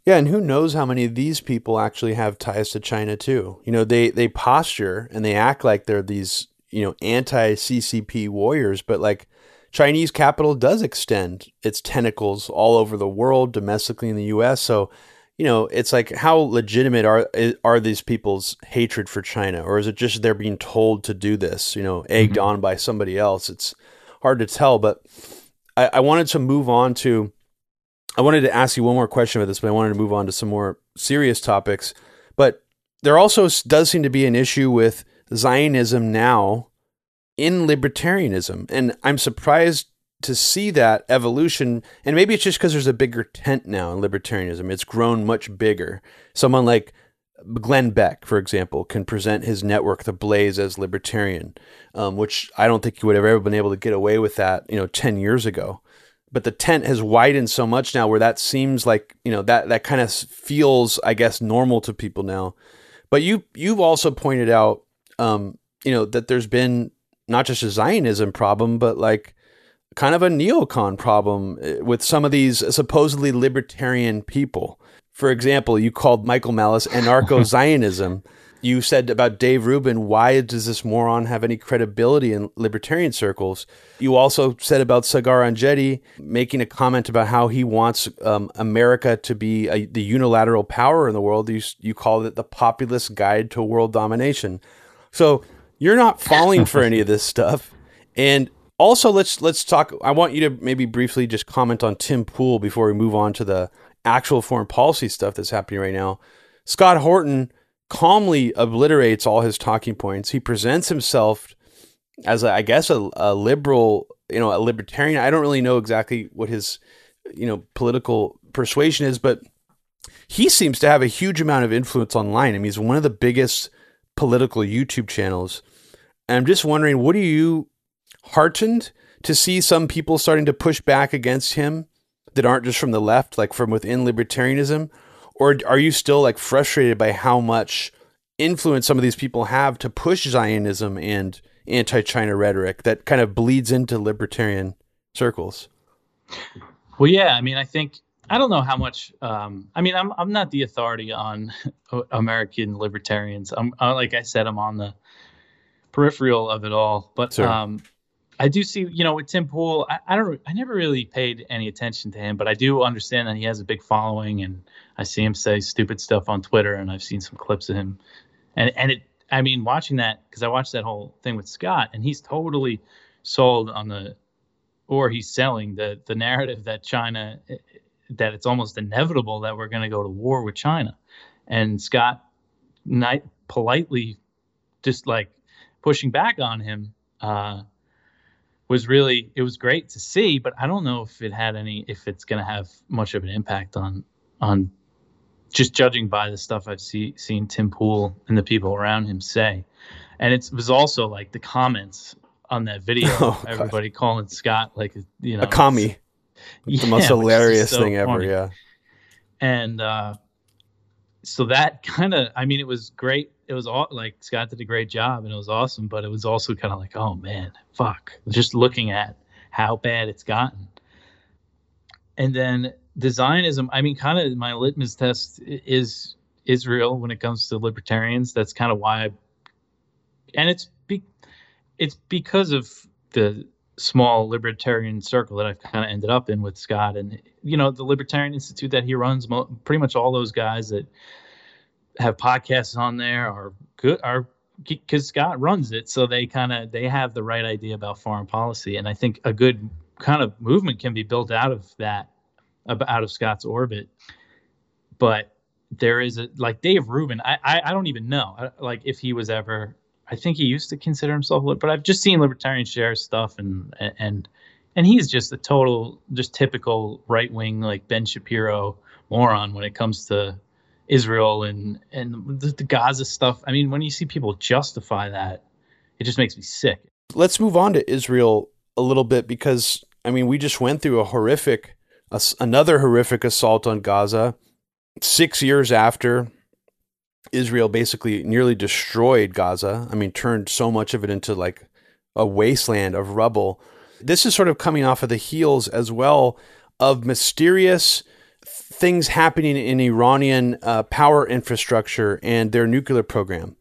Yeah, and who knows how many of these people actually have ties to China too? You know, they they posture and they act like they're these you know anti CCP warriors, but like Chinese capital does extend its tentacles all over the world, domestically in the U.S. So you know, it's like how legitimate are are these people's hatred for China, or is it just they're being told to do this? You know, egged mm-hmm. on by somebody else. It's hard to tell, but I, I wanted to move on to. I wanted to ask you one more question about this, but I wanted to move on to some more serious topics. But there also does seem to be an issue with Zionism now in libertarianism, and I'm surprised to see that evolution, and maybe it's just because there's a bigger tent now in libertarianism. It's grown much bigger. Someone like Glenn Beck, for example, can present his network, The Blaze, as libertarian, um, which I don't think he would have ever been able to get away with that, you know, 10 years ago. But the tent has widened so much now where that seems like, you know, that, that kind of feels, I guess, normal to people now. But you, you've also pointed out, um, you know, that there's been not just a Zionism problem, but like kind of a neocon problem eh, with some of these supposedly libertarian people. For example, you called Michael Malice anarcho Zionism. [LAUGHS] you said about Dave Rubin, why does this moron have any credibility in libertarian circles? You also said about Saagar Enjeti making a comment about how he wants um, America to be a, the unilateral power in the world. You, you called it the populist guide to world domination. So you're not falling for any of this stuff. And also, let's let's talk. I want you to maybe briefly just comment on Tim Pool before we move on to the actual foreign policy stuff that's happening right now. Scott Horton calmly obliterates all his talking points. He presents himself as, a, I guess, a, a liberal, you know, a libertarian. I don't really know exactly what his, you know, political persuasion is, but he seems to have a huge amount of influence online. I mean, he's one of the biggest political YouTube channels. And I'm just wondering, what are you heartened to see some people starting to push back against him that aren't just from the left, like from within libertarianism? Or are you still like frustrated by how much influence some of these people have to push Zionism and anti China rhetoric that kind of bleeds into libertarian circles? Well, yeah. I mean, I think I don't know how much. Um, I mean, I'm I'm not the authority on [LAUGHS] American libertarians. I'm like I said, I'm on the peripheral of it all. But sure. um, I do see, you know, with Tim Pool, I, I, don't, I never really paid any attention to him, but I do understand that he has a big following, and I see him say stupid stuff on Twitter, and I've seen some clips of him, and and it, I mean, watching that because I watched that whole thing with Scott, and he's totally sold on the, or he's selling the the narrative that China, that it's almost inevitable that we're going to go to war with China, and Scott, night politely, just like pushing back on him. Uh, was really it was great to see, but I don't know if it had any if it's going to have much of an impact on on just judging by the stuff I've see, seen Tim Pool and the people around him say. And it was also like the comments on that video, [LAUGHS] oh, everybody God. calling Scott like you know a commie. [LAUGHS] Yeah, the most hilarious so thing funny. ever, yeah. And uh, so that kind of, I mean, it was great it was all like Scott did a great job and it was awesome, but it was also kind of like, oh man, fuck. Just looking at how bad it's gotten. And then the Zionism, I mean, kind of my litmus test is Israel when it comes to libertarians. That's kind of why I, and it's be, it's because of the small libertarian circle that I've kind of ended up in with Scott and you know the Libertarian Institute that he runs. Pretty much all those guys that have podcasts on there are good are because Scott runs it, so they kind of they have the right idea about foreign policy, and I think a good kind of movement can be built out of that, out of Scott's orbit. But there is a like Dave Rubin. I I, I don't even know like if he was ever. I think he used to consider himself, but I've just seen libertarian share stuff, and and and he's just a total, just typical right wing like Ben Shapiro moron when it comes to Israel and and the, the Gaza stuff. I mean, when you see people justify that, it just makes me sick. Let's move on to Israel a little bit because I mean, we just went through a horrific, another horrific assault on Gaza. Six years after Israel basically nearly destroyed Gaza, I mean, turned so much of it into like a wasteland of rubble. This is sort of coming off of the heels as well of mysterious things happening in Iranian uh, power infrastructure and their nuclear program.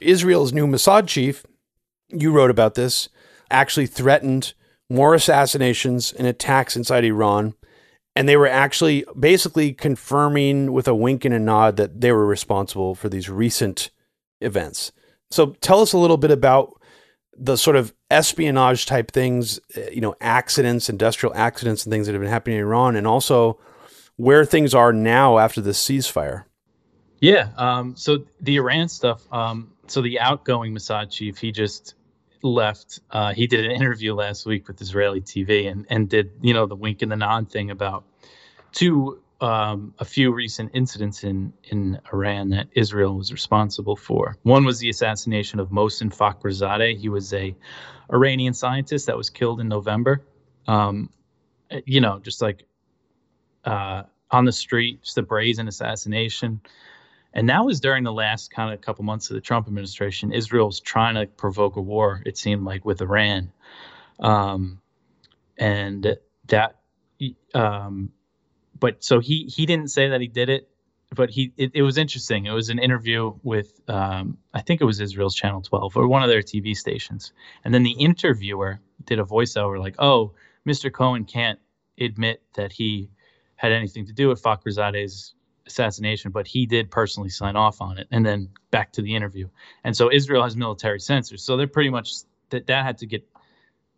Israel's new Mossad chief, you wrote about this, actually threatened more assassinations and attacks inside Iran. And they were actually basically confirming with a wink and a nod that they were responsible for these recent events. So tell us a little bit about the sort of espionage type things, uh, you know, accidents, industrial accidents, and things that have been happening in Iran, and also where things are now after the ceasefire. Yeah. Um, so the Iran stuff. Um, so the outgoing Mossad chief, he just left. Uh, he did an interview last week with Israeli TV and and did you know the wink and the nod thing about two um, a few recent incidents in in Iran that Israel was responsible for. One was the assassination of Mohsen Fakhrizadeh. He was a Iranian scientist that was killed in November. Um, you know, just like uh, on the street, just a brazen assassination. And that was during the last kind of couple months of the Trump administration. Israel was trying to provoke a war, it seemed like, with Iran. Um, and that, um, but so he he didn't say that he did it, but he it, it was interesting. It was an interview with um, I think it was Israel's Channel 12 or one of their TV stations, and then the interviewer did a voiceover like, "Oh, Mr. Cohen can't admit that he had anything to do with Fakhrizadeh's assassination, but he did personally sign off on it. And then back to the interview. And so Israel has military censors. So they're pretty much that that had to get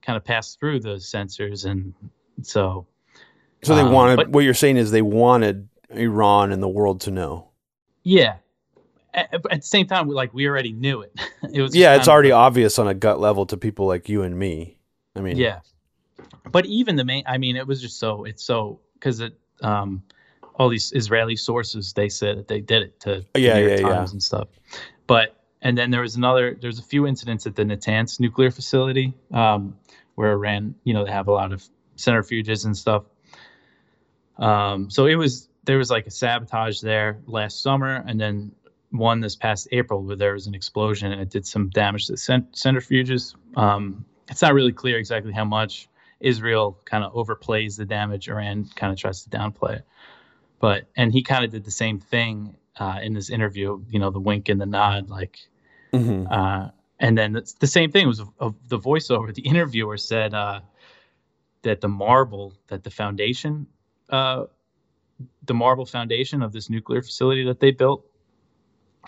kind of passed through those censors. And so. So they um, wanted, but, what you're saying is they wanted Iran and the world to know. Yeah. At, at the same time, like we already knew it. [LAUGHS] it was yeah, it's already obvious on a gut level to people like you and me. I mean, yeah. But even the main, I mean, it was just so, it's so, because it, um, all these Israeli sources they said that they did it to yeah, New York yeah, Times yeah. and stuff. But and then there was another. There's a few incidents at the Natanz nuclear facility um, where Iran, you know, they have a lot of centrifuges and stuff. Um, so it was there was like a sabotage there last summer, and then one this past April where there was an explosion and it did some damage to cent- centrifuges. Um, it's not really clear exactly how much. Israel kind of overplays the damage. Iran kind of tries to downplay it. But and he kind of did the same thing uh, in this interview. You know, the wink and the nod, like. Mm-hmm. Uh, and then the, the same thing was of the voiceover. The interviewer said uh, that the marble, that the foundation, uh, the marble foundation of this nuclear facility that they built,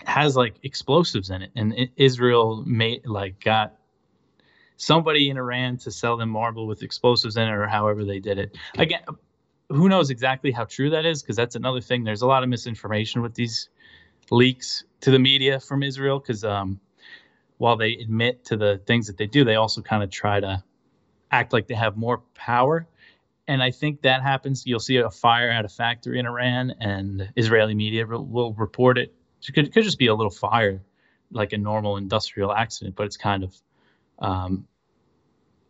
has like explosives in it, and it, Israel made like got somebody in Iran to sell them marble with explosives in it, or however they did it. Again, who knows exactly how true that is? Because that's another thing. There's a lot of misinformation with these leaks to the media from Israel. Because um, while they admit to the things that they do, they also kind of try to act like they have more power. And I think that happens. You'll see a fire at a factory in Iran, and Israeli media will, will report it. It could, it could just be a little fire, like a normal industrial accident, but it's kind of um,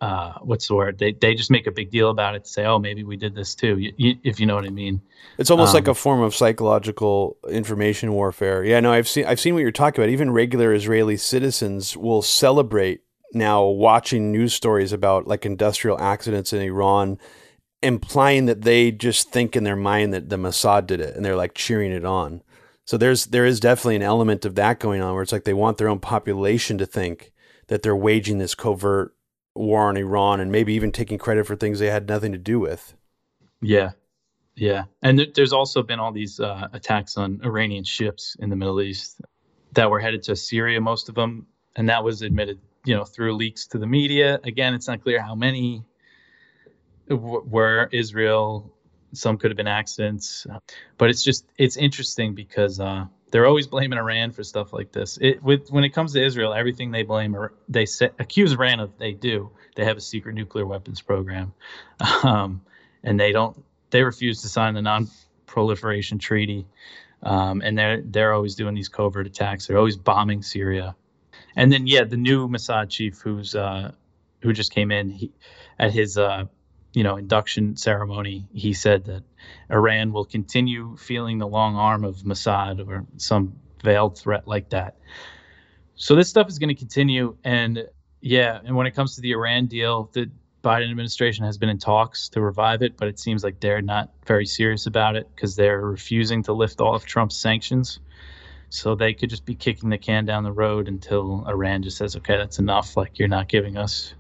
uh, what's the word? They they just make a big deal about it to say, oh, maybe we did this too. You, you, if you know what I mean. It's almost um, like a form of psychological information warfare. Yeah, no, I've seen I've seen what you're talking about. Even regular Israeli citizens will celebrate now watching news stories about like industrial accidents in Iran, implying that they just think in their mind that the Mossad did it, and they're like cheering it on. So there's there is definitely an element of that going on where it's like they want their own population to think that they're waging this covert war on Iran and maybe even taking credit for things they had nothing to do with. Yeah. Yeah. And th- there's also been all these uh, attacks on Iranian ships in the Middle East that were headed to Syria, most of them. And that was admitted, you know, through leaks to the media. Again, it's not clear how many w- were Israel. Some could have been accidents. But it's just, it's interesting because, uh, they're always blaming Iran for stuff like this. It, with when it comes to Israel, everything they blame, or they say, accuse Iran of. They do. They have a secret nuclear weapons program, [LAUGHS] um, and they don't. They refuse to sign the non-proliferation treaty, um, and they're they're always doing these covert attacks. They're always bombing Syria, and then yeah, the new Mossad chief who's uh, who just came in he, at his uh, you know induction ceremony, he said that Iran will continue feeling the long arm of Mossad or some veiled threat like that. So this stuff is going to continue, and yeah, and when it comes to the Iran deal, the Biden administration has been in talks to revive it, but it seems like they're not very serious about it because they're refusing to lift all of Trump's sanctions. So they could just be kicking the can down the road until Iran just says, "Okay, that's enough. Like you're not giving us,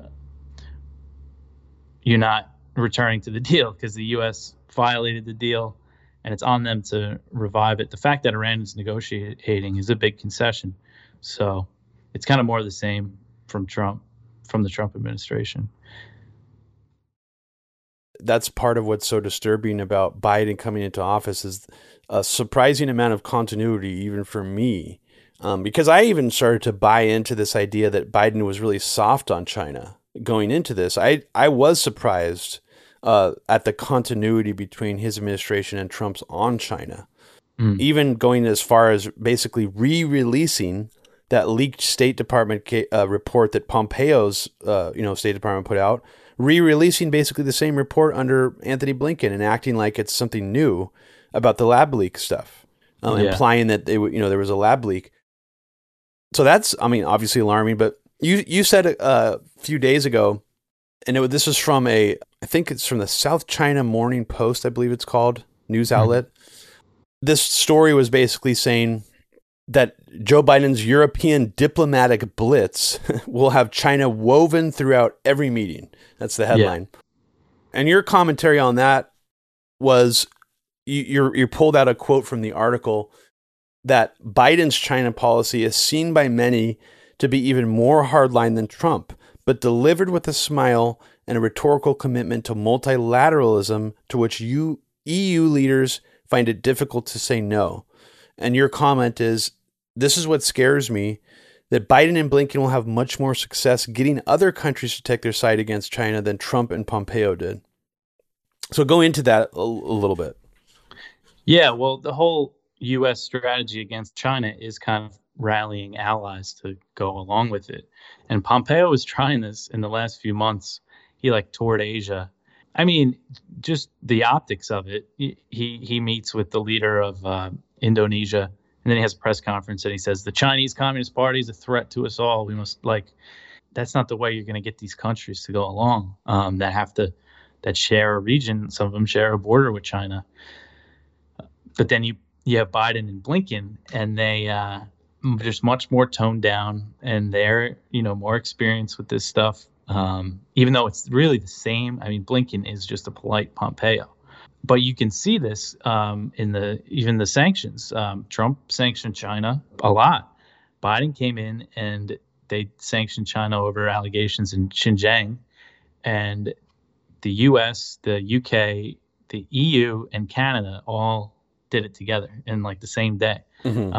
you're not returning to the deal because the U.S. violated the deal, and it's on them to revive it. The fact that Iran is negotiating is a big concession. So it's kind of more of the same from Trump, from the Trump administration. That's part of what's so disturbing about Biden coming into office is a surprising amount of continuity, even for me. Um, because I even started to buy into this idea that Biden was really soft on China going into this. I, I was surprised uh, at the continuity between his administration and Trump's on China. Mm. Even going as far as basically re releasing that leaked State Department uh, report that Pompeo's uh, you know State Department put out, re-releasing basically the same report under Antony Blinken and acting like it's something new about the lab leak stuff, um, yeah. implying that they you know there was a lab leak. So that's I mean obviously alarming, but you you said a few days ago, and it, this was from a I think it's from the South China Morning Post, I believe it's called news mm-hmm. outlet. Mm-hmm. This story was basically saying that Joe Biden's European diplomatic blitz [LAUGHS] will have China woven throughout every meeting. That's the headline. Yeah. And your commentary on that was you you pulled out a quote from the article that Biden's China policy is seen by many to be even more hardline than Trump, but delivered with a smile and a rhetorical commitment to multilateralism to which you EU leaders find it difficult to say no. And your comment is this is what scares me that Biden and Blinken will have much more success getting other countries to take their side against China than Trump and Pompeo did. So go into that a, a little bit. Yeah, well, the whole U.S. strategy against China is kind of rallying allies to go along with it. And Pompeo was trying this in the last few months. He like toured Asia. I mean, just the optics of it. He he meets with the leader of uh, Indonesia and then he has a press conference and he says the Chinese Communist Party is a threat to us all. We must like that's not the way you're going to get these countries to go along um, that have to that share a region. Some of them share a border with China. But then you you have Biden and Blinken, and they uh, just much more toned down, and they're you know more experienced with this stuff. Um, even though it's really the same. I mean, Blinken is just a polite Pompeo but you can see this um, in the even the sanctions. Um, Trump sanctioned China a lot. Biden came in and they sanctioned China over allegations in Xinjiang, and the U.S., the U.K., the EU, and Canada all did it together in like the same day. Mm-hmm.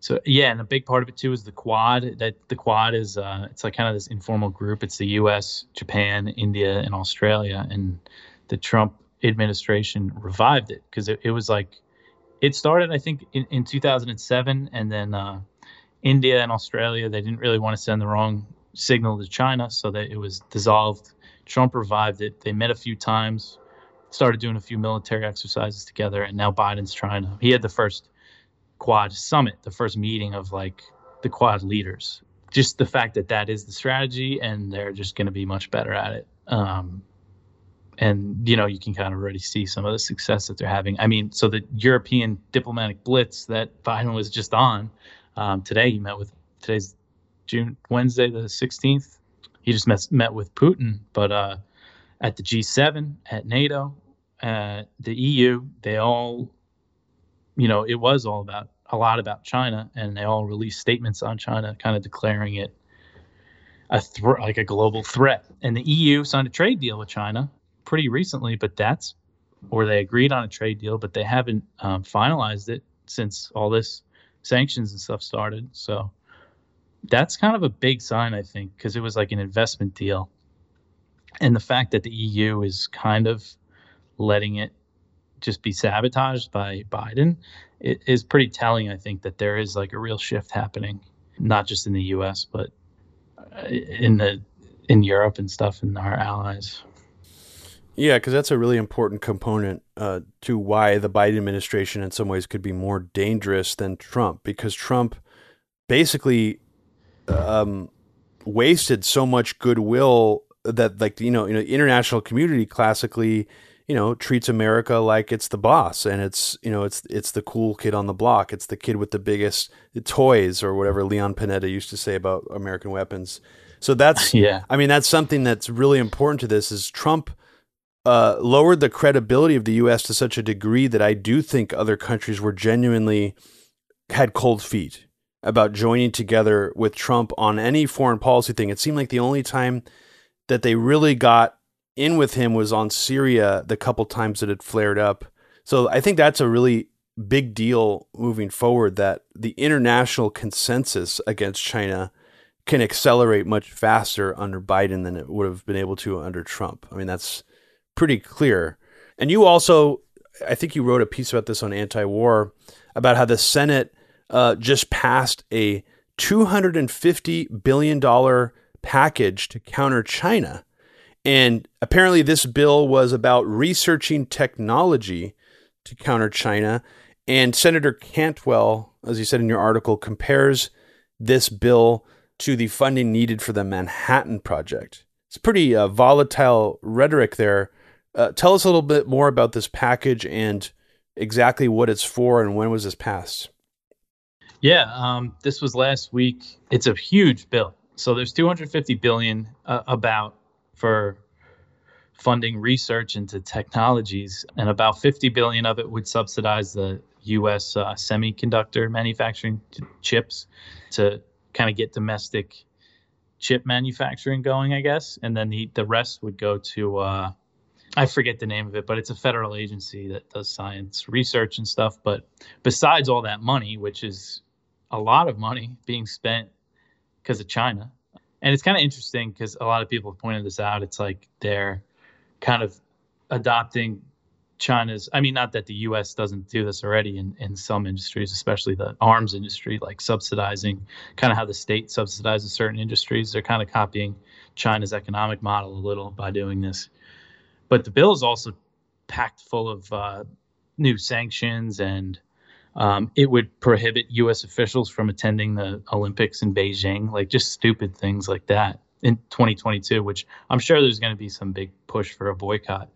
So yeah, and a big part of it too is the Quad. That the Quad is uh, it's like kind of this informal group. It's the U.S., Japan, India, and Australia, and the Trump administration revived it because it, it was like it started I think in, in 2007 and then uh, India and Australia they didn't really want to send the wrong signal to China so that it was dissolved. Trump revived it. They met a few times, started doing a few military exercises together, and now Biden's trying to. He had the first Quad summit, the first meeting of like the Quad leaders. Just the fact that that is the strategy, and they're just going to be much better at it. Um, and you know you can kind of already see some of the success that they're having. I mean, so the European diplomatic blitz that Biden was just on um, today, he met with today's June Wednesday the 16th. He just met met with Putin, but uh, at the G7, at NATO, at the EU, they all, you know, it was all about a lot about China, and they all released statements on China, kind of declaring it a th- like a global threat. And the EU signed a trade deal with China pretty recently, but that's or they agreed on a trade deal, but they haven't um, finalized it since all this sanctions and stuff started. So that's kind of a big sign, I think, because it was like an investment deal. And the fact that the EU is kind of letting it just be sabotaged by Biden it is pretty telling, I think, that there is like a real shift happening, not just in the US, but uh, in the in Europe and stuff and our allies. Yeah, because that's a really important component uh, to why the Biden administration, in some ways, could be more dangerous than Trump. Because Trump basically um, wasted so much goodwill that, like you know, you know, international community classically, you know, treats America like it's the boss, and it's you know, it's it's the cool kid on the block, it's the kid with the biggest toys, or whatever Leon Panetta used to say about American weapons. So that's [LAUGHS] yeah. I mean, that's something that's really important to this. Is Trump uh, lowered the credibility of the U.S. to such a degree that I do think other countries were genuinely had cold feet about joining together with Trump on any foreign policy thing. It seemed like the only time that they really got in with him was on Syria the couple times that it flared up. So I think that's a really big deal moving forward that the international consensus against China can accelerate much faster under Biden than it would have been able to under Trump. I mean, that's pretty clear. And you also, I think you wrote a piece about this on anti war about how the Senate uh, just passed a $250 billion package to counter China. And apparently, this bill was about researching technology to counter China. And Senator Cantwell, as you said in your article, compares this bill to the funding needed for the Manhattan Project. It's pretty uh, volatile rhetoric there. Uh, tell us a little bit more about this package and exactly what it's for and when was this passed? Yeah, um, this was last week. It's a huge bill. So there's 250 billion uh, about for funding research into technologies, and about 50 billion of it would subsidize the U.S. Uh, semiconductor manufacturing chips to kind of get domestic chip manufacturing going, I guess, and then the the rest would go to uh, I forget the name of it, but it's a federal agency that does science research and stuff. But besides all that money, which is a lot of money being spent because of China. And it's kind of interesting because a lot of people have pointed this out. It's like they're kind of adopting China's, I mean, not that the US doesn't do this already in, in some industries, especially the arms industry, like subsidizing kind of how the state subsidizes certain industries. They're kind of copying China's economic model a little by doing this. But the bill is also packed full of uh, new sanctions and um, it would prohibit U.S. officials from attending the Olympics in Beijing, like just stupid things like that in 2022, which I'm sure there's going to be some big push for a boycott.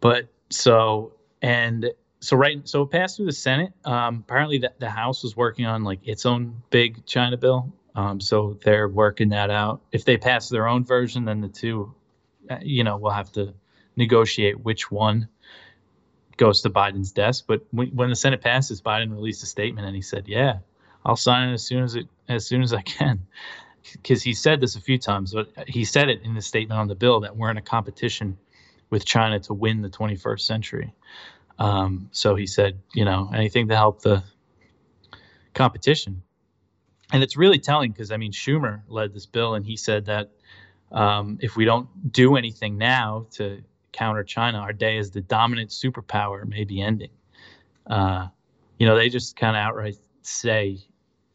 But so, and so, right, so it passed through the Senate. Um, apparently, the, the House was working on like its own big China bill. Um, so they're working that out. If they pass their own version, then the two, uh, you know, we'll have to negotiate which one goes to Biden's desk. But when, the Senate passes, Biden released a statement and he said, "Yeah, I'll sign it as soon as it as soon as I can." Because he said this a few times, but he said it in the statement on the bill that we're in a competition with China to win the 21st century. Um, so he said, you know, anything to help the competition. And it's really telling because I mean, Schumer led this bill, and he said that um, if we don't do anything now to counter China, our day as the dominant superpower may be ending. Uh, you know, they just kind of outright say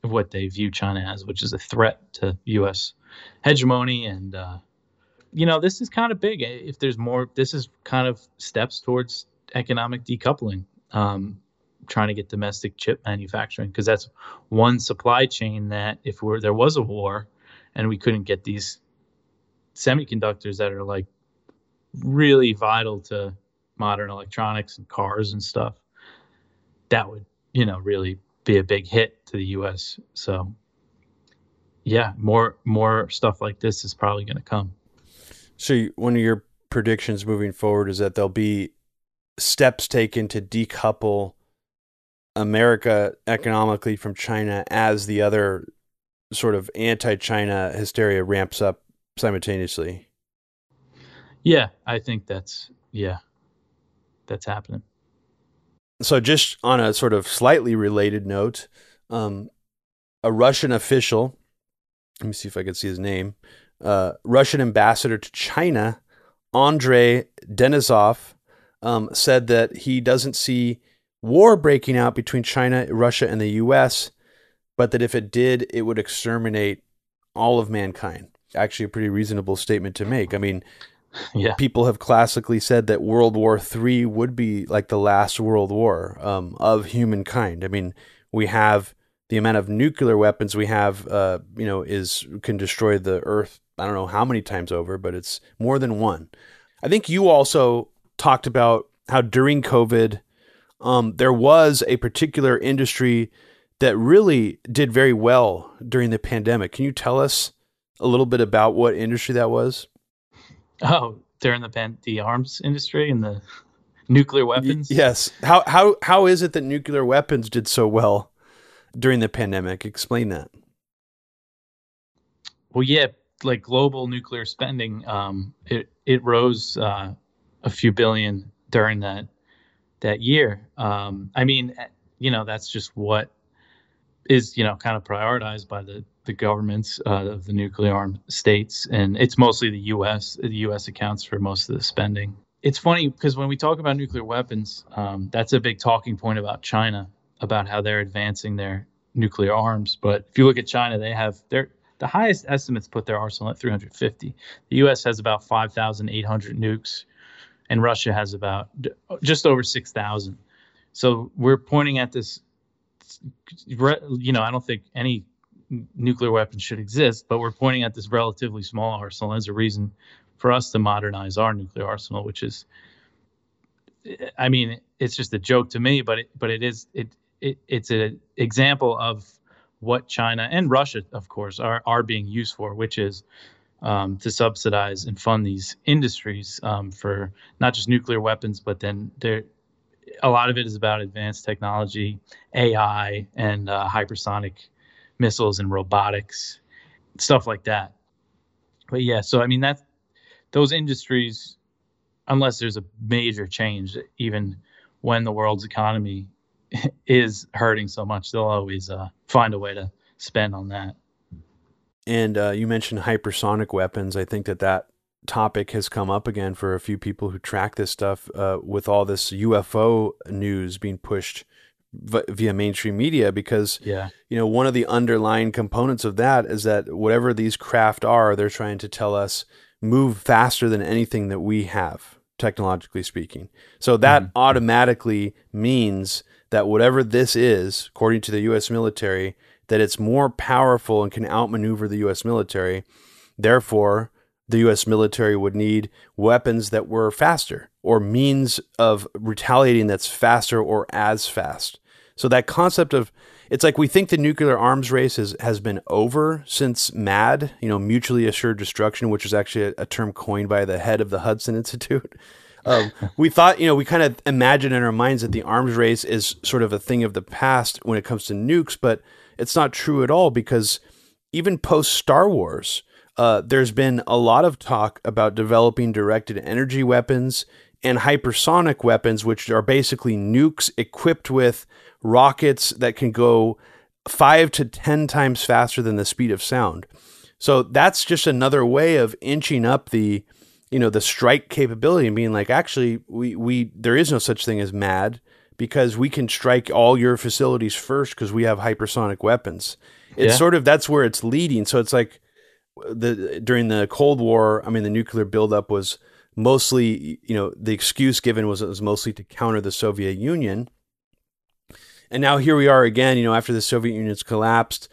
what they view China as, which is a threat to U.S. hegemony. And, uh, you know, this is kind of big. If there's more, this is kind of steps towards economic decoupling, um, trying to get domestic chip manufacturing, because that's one supply chain that if we're there was a war and we couldn't get these semiconductors that are like really vital to modern electronics and cars and stuff, that would, you know, really be a big hit to the US. So yeah, more more stuff like this is probably going to come. So one of your predictions moving forward is that there'll be steps taken to decouple America economically from China as the other sort of anti-China hysteria ramps up simultaneously. Yeah, I think that's yeah, that's happening. So, just on a sort of slightly related note, um, a Russian official, let me see if I can see his name, uh, Russian ambassador to China, Andrei Denisov, um, said that he doesn't see war breaking out between China, Russia, and the U.S., but that if it did, it would exterminate all of mankind. Actually, a pretty reasonable statement to make. I mean, [LAUGHS] yeah. people have classically said that World War III would be like the last world war um, of humankind. I mean, we have the amount of nuclear weapons we have, uh, you know, is can destroy the Earth. I don't know how many times over, but it's more than one. I think you also talked about how during COVID, um, there was a particular industry that really did very well during the pandemic. Can you tell us a little bit about what industry that was? Oh, during the pan- the arms industry and the nuclear weapons. Y- yes. How how how is it that nuclear weapons did so well during the pandemic? Explain that. Well, yeah, like global nuclear spending, um, it it rose uh, a few billion during that that year. Um, I mean, eh, you know, that's just what is you know kind of prioritized by the the governments uh, of the nuclear armed states, and it's mostly the U.S. The U.S. accounts for most of the spending. It's funny because when we talk about nuclear weapons, um, that's a big talking point about China about how they're advancing their nuclear arms. But if you look at China, they have their the highest estimates put their arsenal at 350. The U.S. has about 5,800 nukes, and Russia has about just over 6,000. So we're pointing at this. You know, I don't think any nuclear weapons should exist, but we're pointing at this relatively small arsenal. As a reason for us to modernize our nuclear arsenal, which is, I mean, it's just a joke to me, but it, but it is it, it it's an example of what China and Russia, of course, are are being used for, which is um, to subsidize and fund these industries um, for not just nuclear weapons, but then there a lot of it is about advanced technology, AI, and uh, hypersonic missiles and robotics, stuff like that. But yeah, so I mean that those industries, unless there's a major change, even when the world's economy [LAUGHS] is hurting so much, they'll always uh, find a way to spend on that. And uh, you mentioned hypersonic weapons. I think that that topic has come up again for a few people who track this stuff uh, with all this UFO news being pushed via mainstream media because yeah. you know one of the underlying components of that is that whatever these craft are they're trying to tell us move faster than anything that we have technologically speaking so that mm-hmm. automatically means that whatever this is according to the US military that it's more powerful and can outmaneuver the US military therefore the US military would need weapons that were faster or means of retaliating that's faster or as fast so that concept of it's like we think the nuclear arms race has, has been over since MAD, you know, mutually assured destruction, which is actually a, a term coined by the head of the Hudson [LAUGHS] Institute. Um, we thought, you know, we kind of imagined in our minds that the arms race is sort of a thing of the past when it comes to nukes, but it's not true at all because even post Star Wars, uh, there's been a lot of talk about developing directed energy weapons and hypersonic weapons, which are basically nukes equipped with rockets that can go five to 10 times faster than the speed of sound. So that's just another way of inching up the, you know, the strike capability and being like, actually, we, we, there is no such thing as mad because we can strike all your facilities first because we have hypersonic weapons. It's yeah. sort of, that's where it's leading. So it's like the, during the Cold War, I mean, the nuclear buildup was mostly, you know, the excuse given was it was mostly to counter the Soviet Union and now here we are again, you know, after the Soviet Union's collapsed,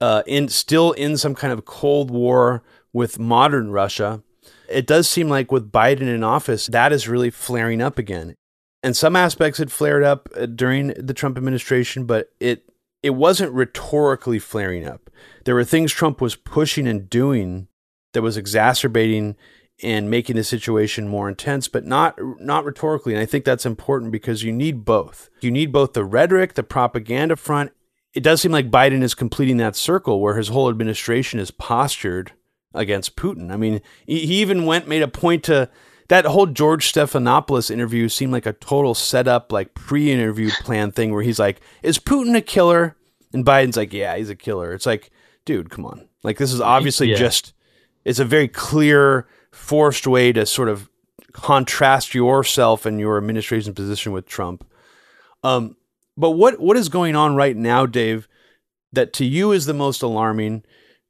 uh, in still in some kind of Cold War with modern Russia. It does seem like with Biden in office, that is really flaring up again. And some aspects had flared up uh, during the Trump administration, but it it wasn't rhetorically flaring up. There were things Trump was pushing and doing that was exacerbating and making the situation more intense, but not not rhetorically. And I think that's important because you need both. You need both the rhetoric, the propaganda front. It does seem like Biden is completing that circle where his whole administration is postured against Putin. I mean, he even went made a point to that whole George Stephanopoulos interview seemed like a total setup, like pre-interview plan thing where he's like, "Is Putin a killer?" And Biden's like, "Yeah, he's a killer." It's like, dude, come on. Like this is obviously yeah. just it's a very clear forced way to sort of contrast yourself and your administration's position with Trump. Um, but what what is going on right now, Dave, that to you is the most alarming?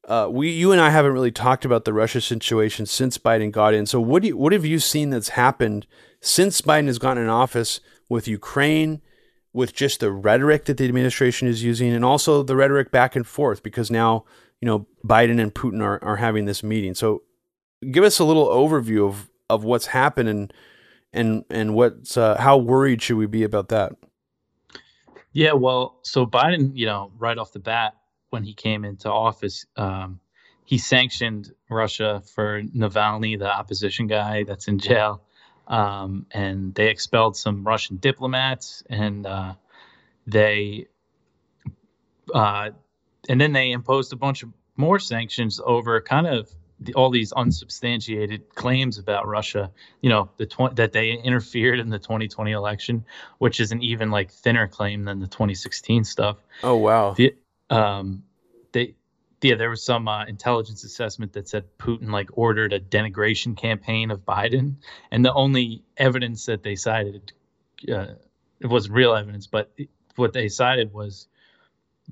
Uh, we, you and I haven't really talked about the Russia situation since Biden got in. So what do you, what have you seen that's happened since Biden has gotten in office with Ukraine, with just the rhetoric that the administration is using, and also the rhetoric back and forth? Because now you know Biden and Putin are are having this meeting. So give us a little overview of of what's happened and and and what's uh, how worried should we be about that? Yeah, well, so Biden, you know, right off the bat when he came into office, um, he sanctioned Russia for Navalny, the opposition guy that's in jail, um, and they expelled some Russian diplomats, and uh, they uh, and then they imposed a bunch of more sanctions over kind of the, all these unsubstantiated claims about Russia. You know, the tw- that they interfered in the 2020 election, which is an even like thinner claim than the 2016 stuff. Oh wow. The, um, they yeah, there was some uh, intelligence assessment that said Putin like ordered a denigration campaign of Biden, and the only evidence that they cited, uh, it wasn't real evidence, but what they cited was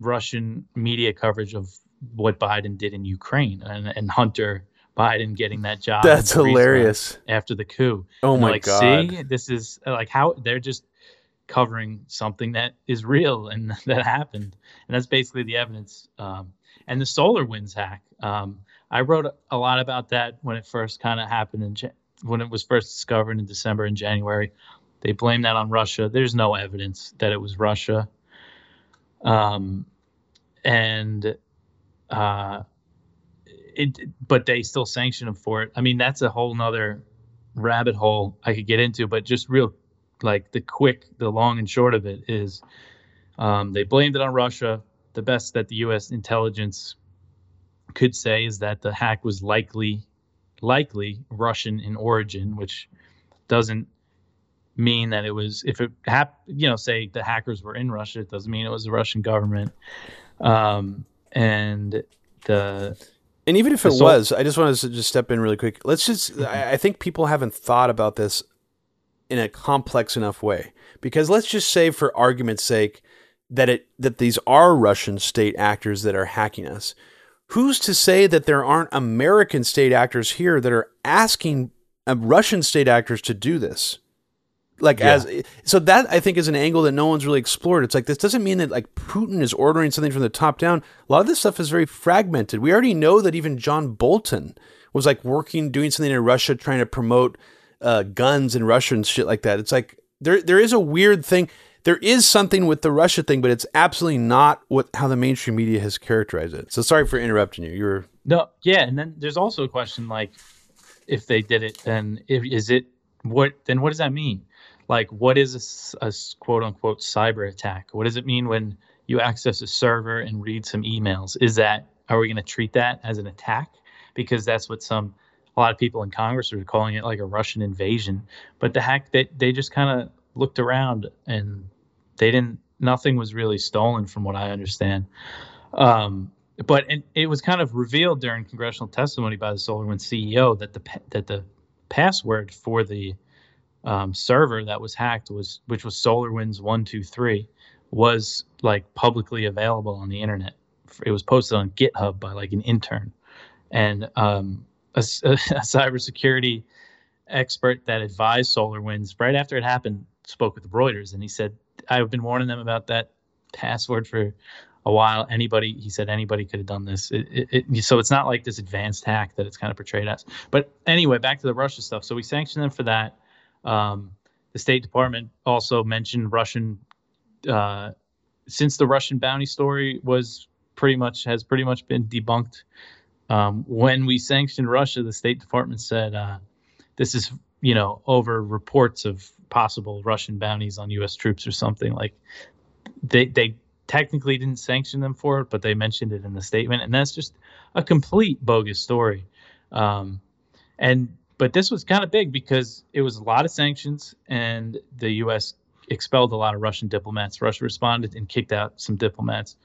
Russian media coverage of what Biden did in Ukraine and, and Hunter Biden getting that job. That's hilarious. After the coup. Oh my like, god. See, this is like how they're just covering something that is real and [LAUGHS] that happened, and that's basically the evidence. Um, and the SolarWinds hack. Um, I wrote a lot about that when it first kind of happened in when it was first discovered in December and January. They blame that on Russia. There's no evidence that it was Russia. Um, and uh, it, but they still sanction him for it. I mean, that's a whole nother rabbit hole I could get into. But just real, like the quick, the long and short of it is, um, they blamed it on Russia. The best that the U.S. intelligence could say is that the hack was likely, likely Russian in origin, which doesn't mean that it was if it hap- you know say the hackers were in Russia it doesn't mean it was the Russian government um, and the and even if it sol- was I just want to just step in really quick. Let's just mm-hmm. I, I think people haven't thought about this in a complex enough way. Because let's just say for argument's sake that it that these are Russian state actors that are hacking us. Who's to say that there aren't American state actors here that are asking uh, Russian state actors to do this like yeah. as so that I think is an angle that no one's really explored. It's like this doesn't mean that like Putin is ordering something from the top down. A lot of this stuff is very fragmented. We already know that even John Bolton was like working doing something in Russia trying to promote uh, guns in Russia and shit like that. It's like there there is a weird thing. There is something with the Russia thing, but it's absolutely not what how the mainstream media has characterized it. So sorry for interrupting you. You were no, yeah, and then there's also a question like if they did it, then if, is it what then what does that mean? Like what is a, a, quote unquote cyber attack? What does it mean when you access a server and read some emails? Is that are we going to treat that as an attack? Because that's what some a lot of people in congress are calling it like a russian invasion. But the hack that they, they just kind of looked around and they didn't nothing was really stolen from what i understand. Um, but it, it was kind of revealed during congressional testimony by the SolarWinds CEO that the that the password for the um, server that was hacked was which was SolarWinds one two three was like publicly available on the internet. It was posted on GitHub by like an intern, and um, a, [LAUGHS] a, cybersecurity expert that advised SolarWinds right after it happened spoke with the Reuters, and he said, "I've been warning them about that password for a while. Anybody, he said, anybody could have done this. It, it, it, so it's not like this advanced hack that it's kind of portrayed as. But anyway, back to the Russia stuff. So we sanctioned them for that. Um, the State Department also mentioned Russian, uh, since the Russian bounty story was pretty much has pretty much been debunked. Um, when we sanctioned Russia, the State Department said uh, this is you know over reports of possible Russian bounties on U.S. troops or something like they they technically didn't sanction them for it, but they mentioned it in the statement, and that's just a complete bogus story. Um, and but this was kind of big because it was a lot of sanctions, and the U.S. expelled a lot of Russian diplomats. Russia responded and kicked out some diplomats.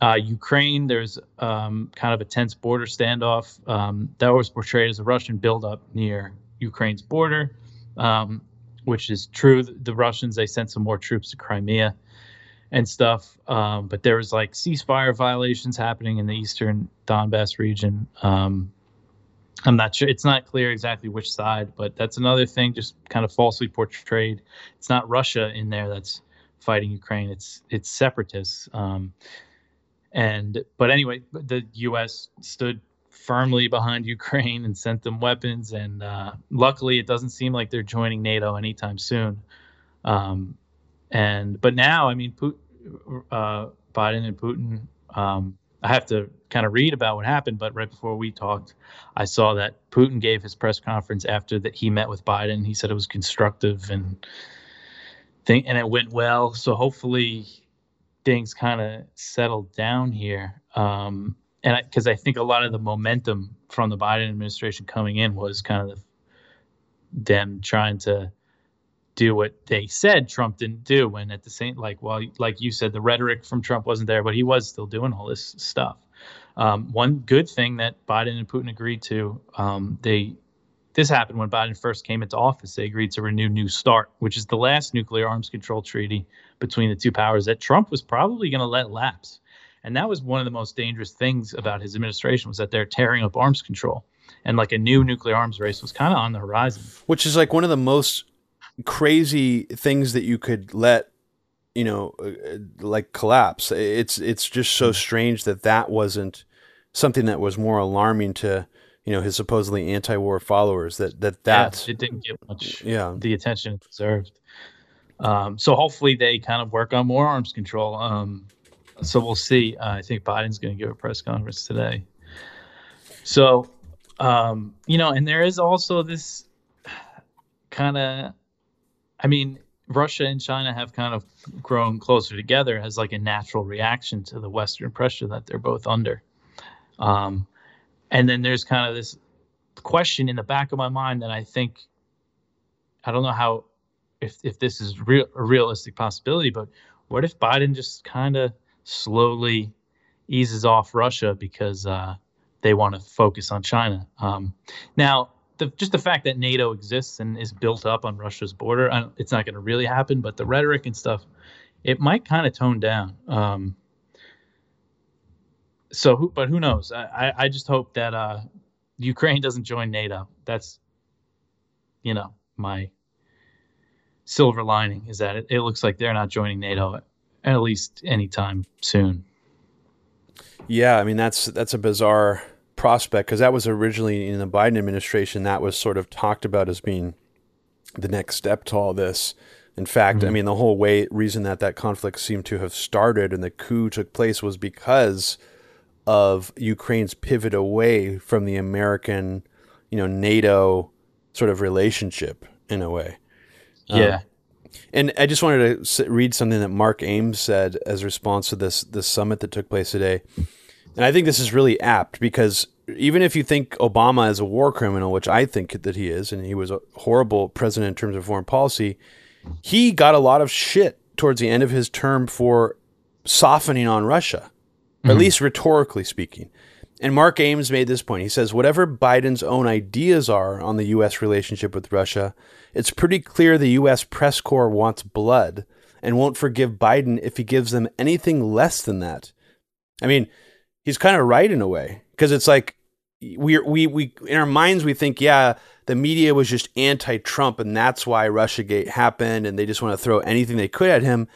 Uh, Ukraine, there's um, kind of a tense border standoff um, that was portrayed as a Russian buildup near Ukraine's border, um, which is true. The Russians they sent some more troops to Crimea and stuff, um, but there was like ceasefire violations happening in the eastern Donbass region. I'm not sure. It's not clear exactly which side, but that's another thing, just kind of falsely portrayed. It's not Russia in there that's fighting Ukraine. It's it's separatists. Um, and but anyway, the U.S. stood firmly behind [LAUGHS] Ukraine and sent them weapons. And uh, luckily, it doesn't seem like they're joining NATO anytime soon. Um, and but now, I mean, Putin, uh, Biden and Putin um, I have to kind of read about what happened, but right before we talked, I saw that Putin gave his press conference after that he met with Biden. He said it was constructive and thing, and it went well. So hopefully things kind of settled down here. Um, and because I, I, think a lot of the momentum from the Biden administration coming in was kind of them trying to do what they said Trump didn't do, and at the same like well, like you said, the rhetoric from Trump wasn't there, but he was still doing all this stuff. Um, one good thing that Biden and Putin agreed to, um, they this happened when Biden first came into office. They agreed to renew New START, which is the last nuclear arms control treaty between the two powers that Trump was probably going to let lapse. And that was one of the most dangerous things about his administration was that they're tearing up arms control. And like a new nuclear arms race was kind of on the horizon. Which is like one of the most crazy things that you could let you know uh, like collapse. It's it's just so hmm. strange that that wasn't something that was more alarming to you know his supposedly anti-war followers that that that yeah, it didn't get much yeah. the attention it deserved. Um, so hopefully they kind of work on more arms control. Um, so we'll see. Uh, i think biden's going to give a press conference today. So um, you know and there is also this kind of I mean, Russia and China have kind of grown closer together as like a natural reaction to the Western pressure that they're both under. Um, and then there's kind of this question in the back of my mind that I think I don't know how if if this is real a realistic possibility, but what if Biden just kind of slowly eases off Russia because uh, they want to focus on China? Um, now, the, just the fact that NATO exists and is built up on Russia's border, it's not going to really happen. But the rhetoric and stuff, it might kind of tone down. Um, so, who, but who knows? I, I just hope that uh, Ukraine [LAUGHS] doesn't join NATO. That's, you know, my silver lining is that it, it looks like they're not joining NATO at least anytime soon. Yeah, I mean that's that's a bizarre prospect because that was originally in the Biden administration that was sort of talked about as being the next step to all this. In fact, mm-hmm. I mean the whole way reason that that conflict seemed to have started and the coup took place was because of Ukraine's pivot away from the American, you know, NATO sort of relationship in a way. Um, yeah. Um, and I just wanted to read something that Mark Ames said as a response to this this summit that took place today. And I think this is really apt because even if you think Obama is a war criminal, which I think that he is, and he was a horrible president in terms of foreign policy, he got a lot of shit towards the end of his term for softening on Russia, mm-hmm. at least rhetorically speaking. And Mark Ames made this point. He says, whatever Biden's own ideas are on the U.S. relationship with Russia, it's pretty clear the U.S. press corps wants blood and won't forgive Biden if he gives them anything less than that. I mean, he's kind of right in a way because it's like we we we in our minds we think yeah the media was just anti-Trump and that's why RussiaGate happened and they just want to throw anything they could at him.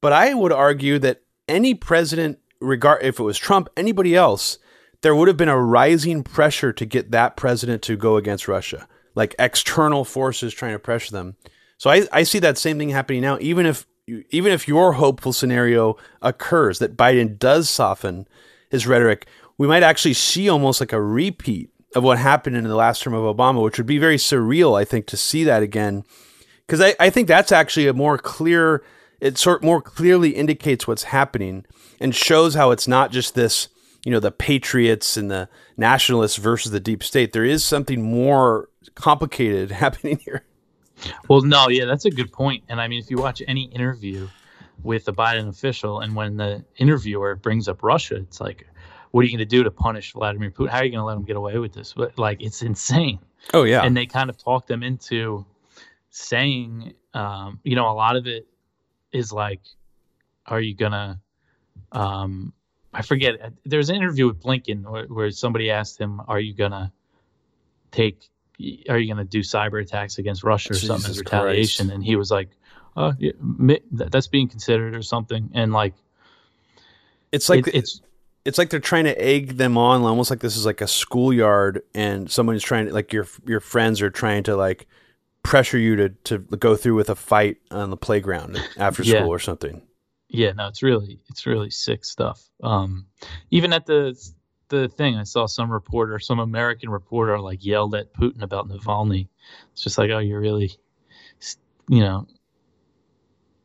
But I would argue that any president, regard if it was Trump, anybody else, there would have been a rising pressure to get that president to go against Russia, like external forces trying to pressure them. So I, I see that same thing happening now, even if even if your hopeful scenario occurs that Biden does soften his rhetoric, we might actually see almost like a repeat of what happened in the last term of Obama, which would be very surreal, I think, to see that again. Because I, I think that's actually a more clear, it sort more clearly indicates what's happening and shows how it's not just this, you know, the patriots and the nationalists versus the deep state. There is something more complicated [LAUGHS] happening here. Well, no, yeah, that's a good point. And I mean, if you watch any interview with a Biden official, and when the interviewer brings up Russia, it's like, what are you going to do to punish Vladimir Putin? How are you going to let him get away with this? But like, it's insane. Oh yeah. And they kind of talked them into saying, um, you know, a lot of it is like, are you gonna? Um, I forget. There's an interview with Blinken where, where somebody asked him, "Are you gonna take? Are you gonna do cyber attacks against Russia or Jesus something as retaliation?" Christ. And he was like, "Oh, yeah, that's being considered or something." And like, it's like it, it's it's like they're trying to egg them on almost like this is like a schoolyard and someone's trying to like your your friends are trying to like pressure you to to go through with a fight on the playground after school or something yeah, no, it's really it's really sick stuff. Um, even at the the thing, I saw some reporter, some American reporter, like yelled at Putin about Navalny. It's just like, oh, you're really, you know,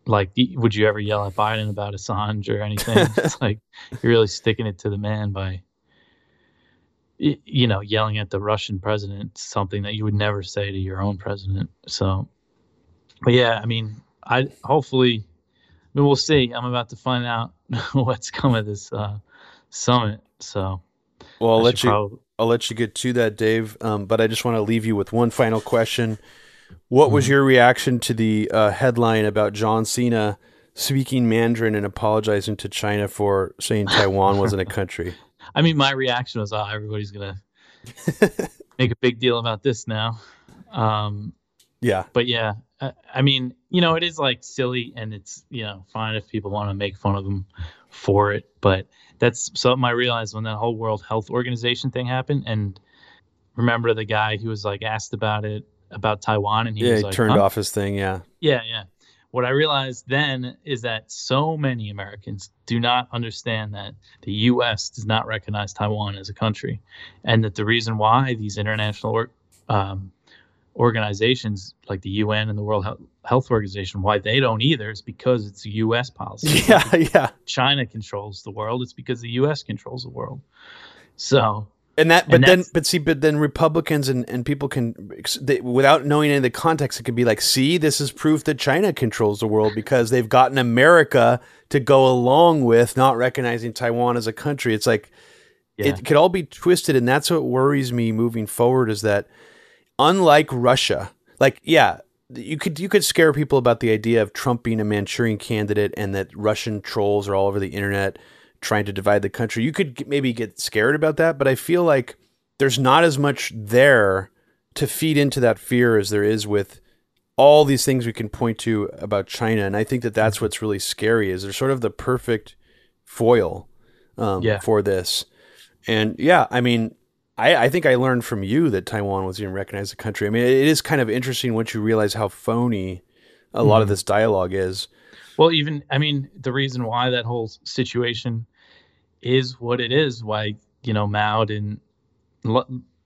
like, would you ever yell at Biden about Assange or anything? [LAUGHS] it's like you're really sticking it to the man by, you know, yelling at the Russian president, something that you would never say to your own president. So, but yeah, I mean, I hopefully, I mean, we'll see. I'm about to find out [LAUGHS] what's coming of this uh, summit. So, well, I'll I let you. Probably... I'll let you get to that, Dave. Um, but I just want to leave you with one final question. What was mm-hmm. your reaction to the uh, headline about John Cena speaking Mandarin and apologizing to China for saying [LAUGHS] Taiwan wasn't a country? I mean, my reaction was, "Oh, everybody's gonna [LAUGHS] make a big deal about this now." Um, yeah, but yeah, I, I mean, you know, it is like silly, and it's you know fine if people want to make fun of them for it, but that's something I realized when that whole World Health Organization thing happened. And remember the guy who was like asked about it about Taiwan, and he yeah, was he like, turned huh? off his thing. Yeah, yeah, yeah. What I realized then is that so many Americans do not understand that the U.S. does not recognize Taiwan as a country, and that the reason why these international um, organizations like the UN and the World Health Organization, why they don't either is because it's a U.S. policy. [LAUGHS] Yeah, yeah. China controls the world. It's because the U.S. controls the world. So. And that, but and then, but see, but then Republicans and, and people can, they, without knowing any of the context, it could be like, see, this is proof that China controls the world because they've gotten America to go along with not recognizing Taiwan as a country. It's like, yeah. it could all be twisted. And that's what worries me moving forward is that, unlike Russia, like yeah, you could you could scare people about the idea of Trump being a Manchurian candidate and that Russian trolls are all over the internet trying to divide the country. You could maybe get scared about that, but I feel like there's not as much there to feed into that fear as there is with all these things we can point to about China, and I think that that's what's really scary. Is they're sort of the perfect foil um, yeah. for this, and yeah, I mean, I, I think I learned from you that Taiwan was even recognized as a country. I mean, it is kind of interesting once you realize how phony a lot of mm-hmm. this dialogue is. Well, even I mean, the reason why that whole situation is what it is, why you know Mao didn't.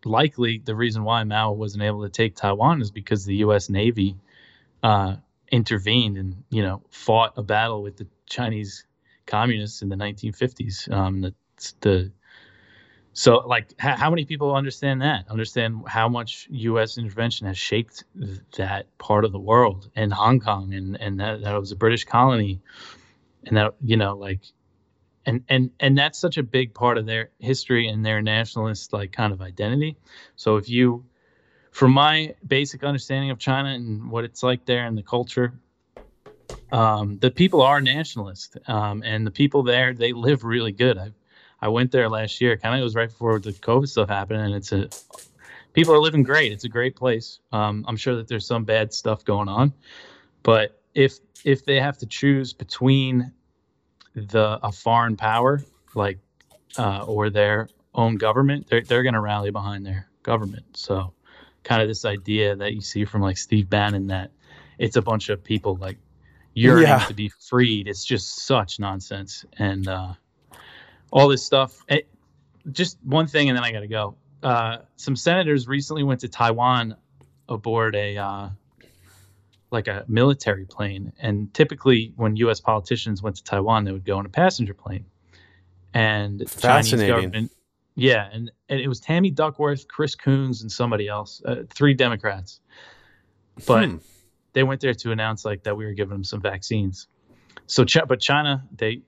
Likely, the reason why Mao wasn't able to take Taiwan is because the U.S. Navy uh, intervened and you know fought a battle with the Chinese communists in the 1950s. Um, the, the so, like, h- how many people understand that? Understand how much U.S. intervention has shaped that part of the world and Hong Kong, and and that, that was a British colony, and that you know, like, and and and that's such a big part of their history and their nationalist like kind of identity. So, if you, from my basic understanding of China and what it's like there and the culture, um, the people are nationalist, um, and the people there they live really good. I've I went there last year. Kind of it was right before the COVID stuff happened, and it's a people are living great. It's a great place. Um, I'm sure that there's some bad stuff going on, but if if they have to choose between the a foreign power like uh, or their own government, they're they're going to rally behind their government. So, kind of this idea that you see from like Steve Bannon that it's a bunch of people like yearning yeah. to be freed. It's just such nonsense, and uh, all this stuff. It, just one thing, and then I got to go. Uh, some senators recently went to Taiwan aboard a uh, like a military plane, and typically when U.S. politicians went to Taiwan, they would go in a passenger plane. And Chinese government, yeah, and, and it was Tammy Duckworth, Chris Coons, and somebody else, uh, three Democrats. But hmm. they went there to announce like that we were giving them some vaccines. So, but China, they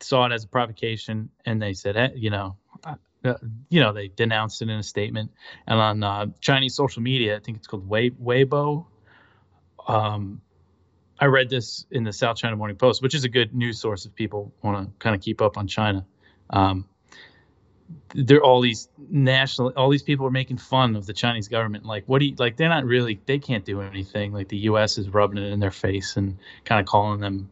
saw it as a provocation and they said, hey, you know, uh, uh, you know, they denounced it in a statement. And on uh, Chinese social media, I think it's called Wei- Weibo. Um, I read this in the South China Morning Post, which is a good news source if people want to kind of keep up on China. Um, there are all these national all these people are making fun of the chinese government like what do you like they're not really they can't do anything like the us is rubbing it in their face and kind of calling them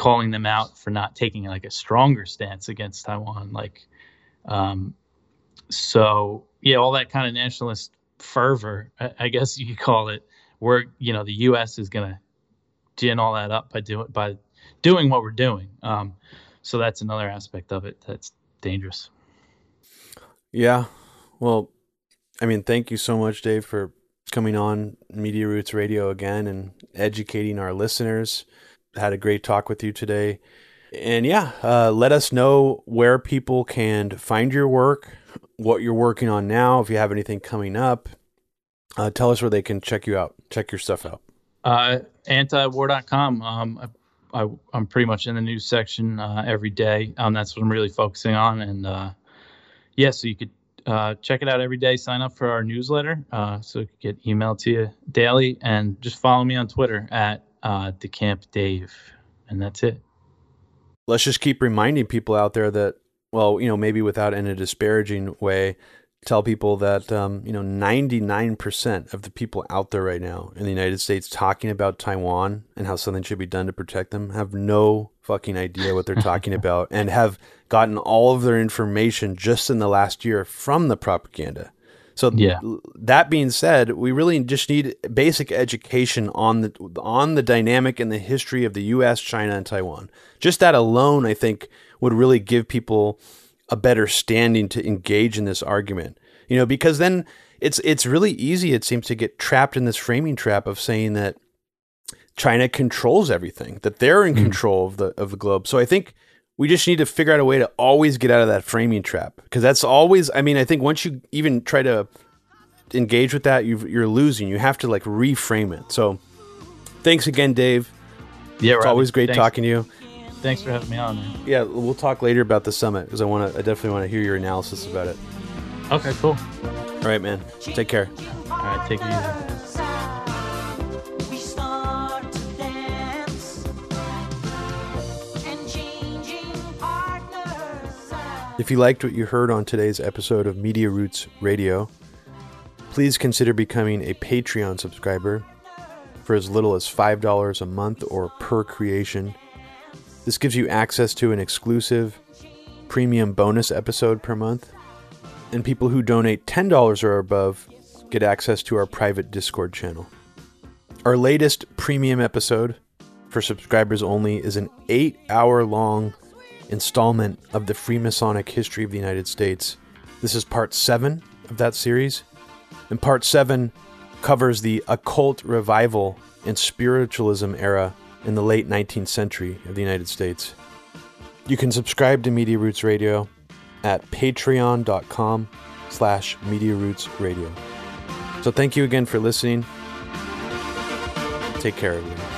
calling them out for not taking like a stronger stance against Taiwan. Like, um, so yeah, all that kind of nationalist fervor, I, I guess you could call it, where you know the U.S. is gonna gin all that up by doing by doing what we're doing. Um, so that's another aspect of it that's dangerous. Yeah. Well, I mean, thank you so much, Dave, for coming on Media Roots Radio again and educating our listeners. Had a great talk with you today. And yeah, uh, let us know where people can find your work, what you're working on now, if you have anything coming up. Uh, tell us where they can check you out, check your stuff out. Uh, antiwar.com. Um, I, am pretty much in the news section uh, every day. Um, that's what I'm really focusing on. And uh, yeah, so you could uh, check it out every day. Sign up for our newsletter uh, so it could get emailed to you daily. And just follow me on Twitter at uh, DeCamp Dave. And that's it. Let's just keep reminding people out there that, well, you know, maybe without in a disparaging way, tell people that um, you know 99% of the people out there right now in the United States talking about Taiwan and how something should be done to protect them have no fucking idea what they're talking about and have gotten all of their information just in the last year from the propaganda. So yeah. that being said, we really just need basic education on the on the dynamic and the history of the US, China and Taiwan. Just that alone I think would really give people a better standing to engage in this argument. You know, because then it's it's really easy it seems to get trapped in this framing trap of saying that China controls everything, that they're in mm. control of the of the globe. So I think we just need to figure out a way to always get out of that framing trap because that's always I mean, I think once you even try to engage with that, you are losing. You have to like reframe it. So thanks again, Dave. Yeah, it's always great thanks. talking to you. Thanks for having me on. Man. Yeah, we'll talk later about the summit because I want to. I definitely want to hear your analysis about it. Okay, cool. All right, man. Take care. All right, take it easy. If you liked what you heard on today's episode of Media Roots Radio, please consider becoming a Patreon subscriber for as little as $5 a month or per creation. This gives you access to an exclusive premium bonus episode per month. And people who donate $10 or above get access to our private Discord channel. Our latest premium episode for subscribers only is an eight hour long installment of the Freemasonic history of the United States. This is part seven of that series. And part seven covers the occult revival and spiritualism era in the late 19th century of the United States. You can subscribe to Media Roots Radio at patreon.com slash Media Roots Radio. So thank you again for listening. Take care, everyone.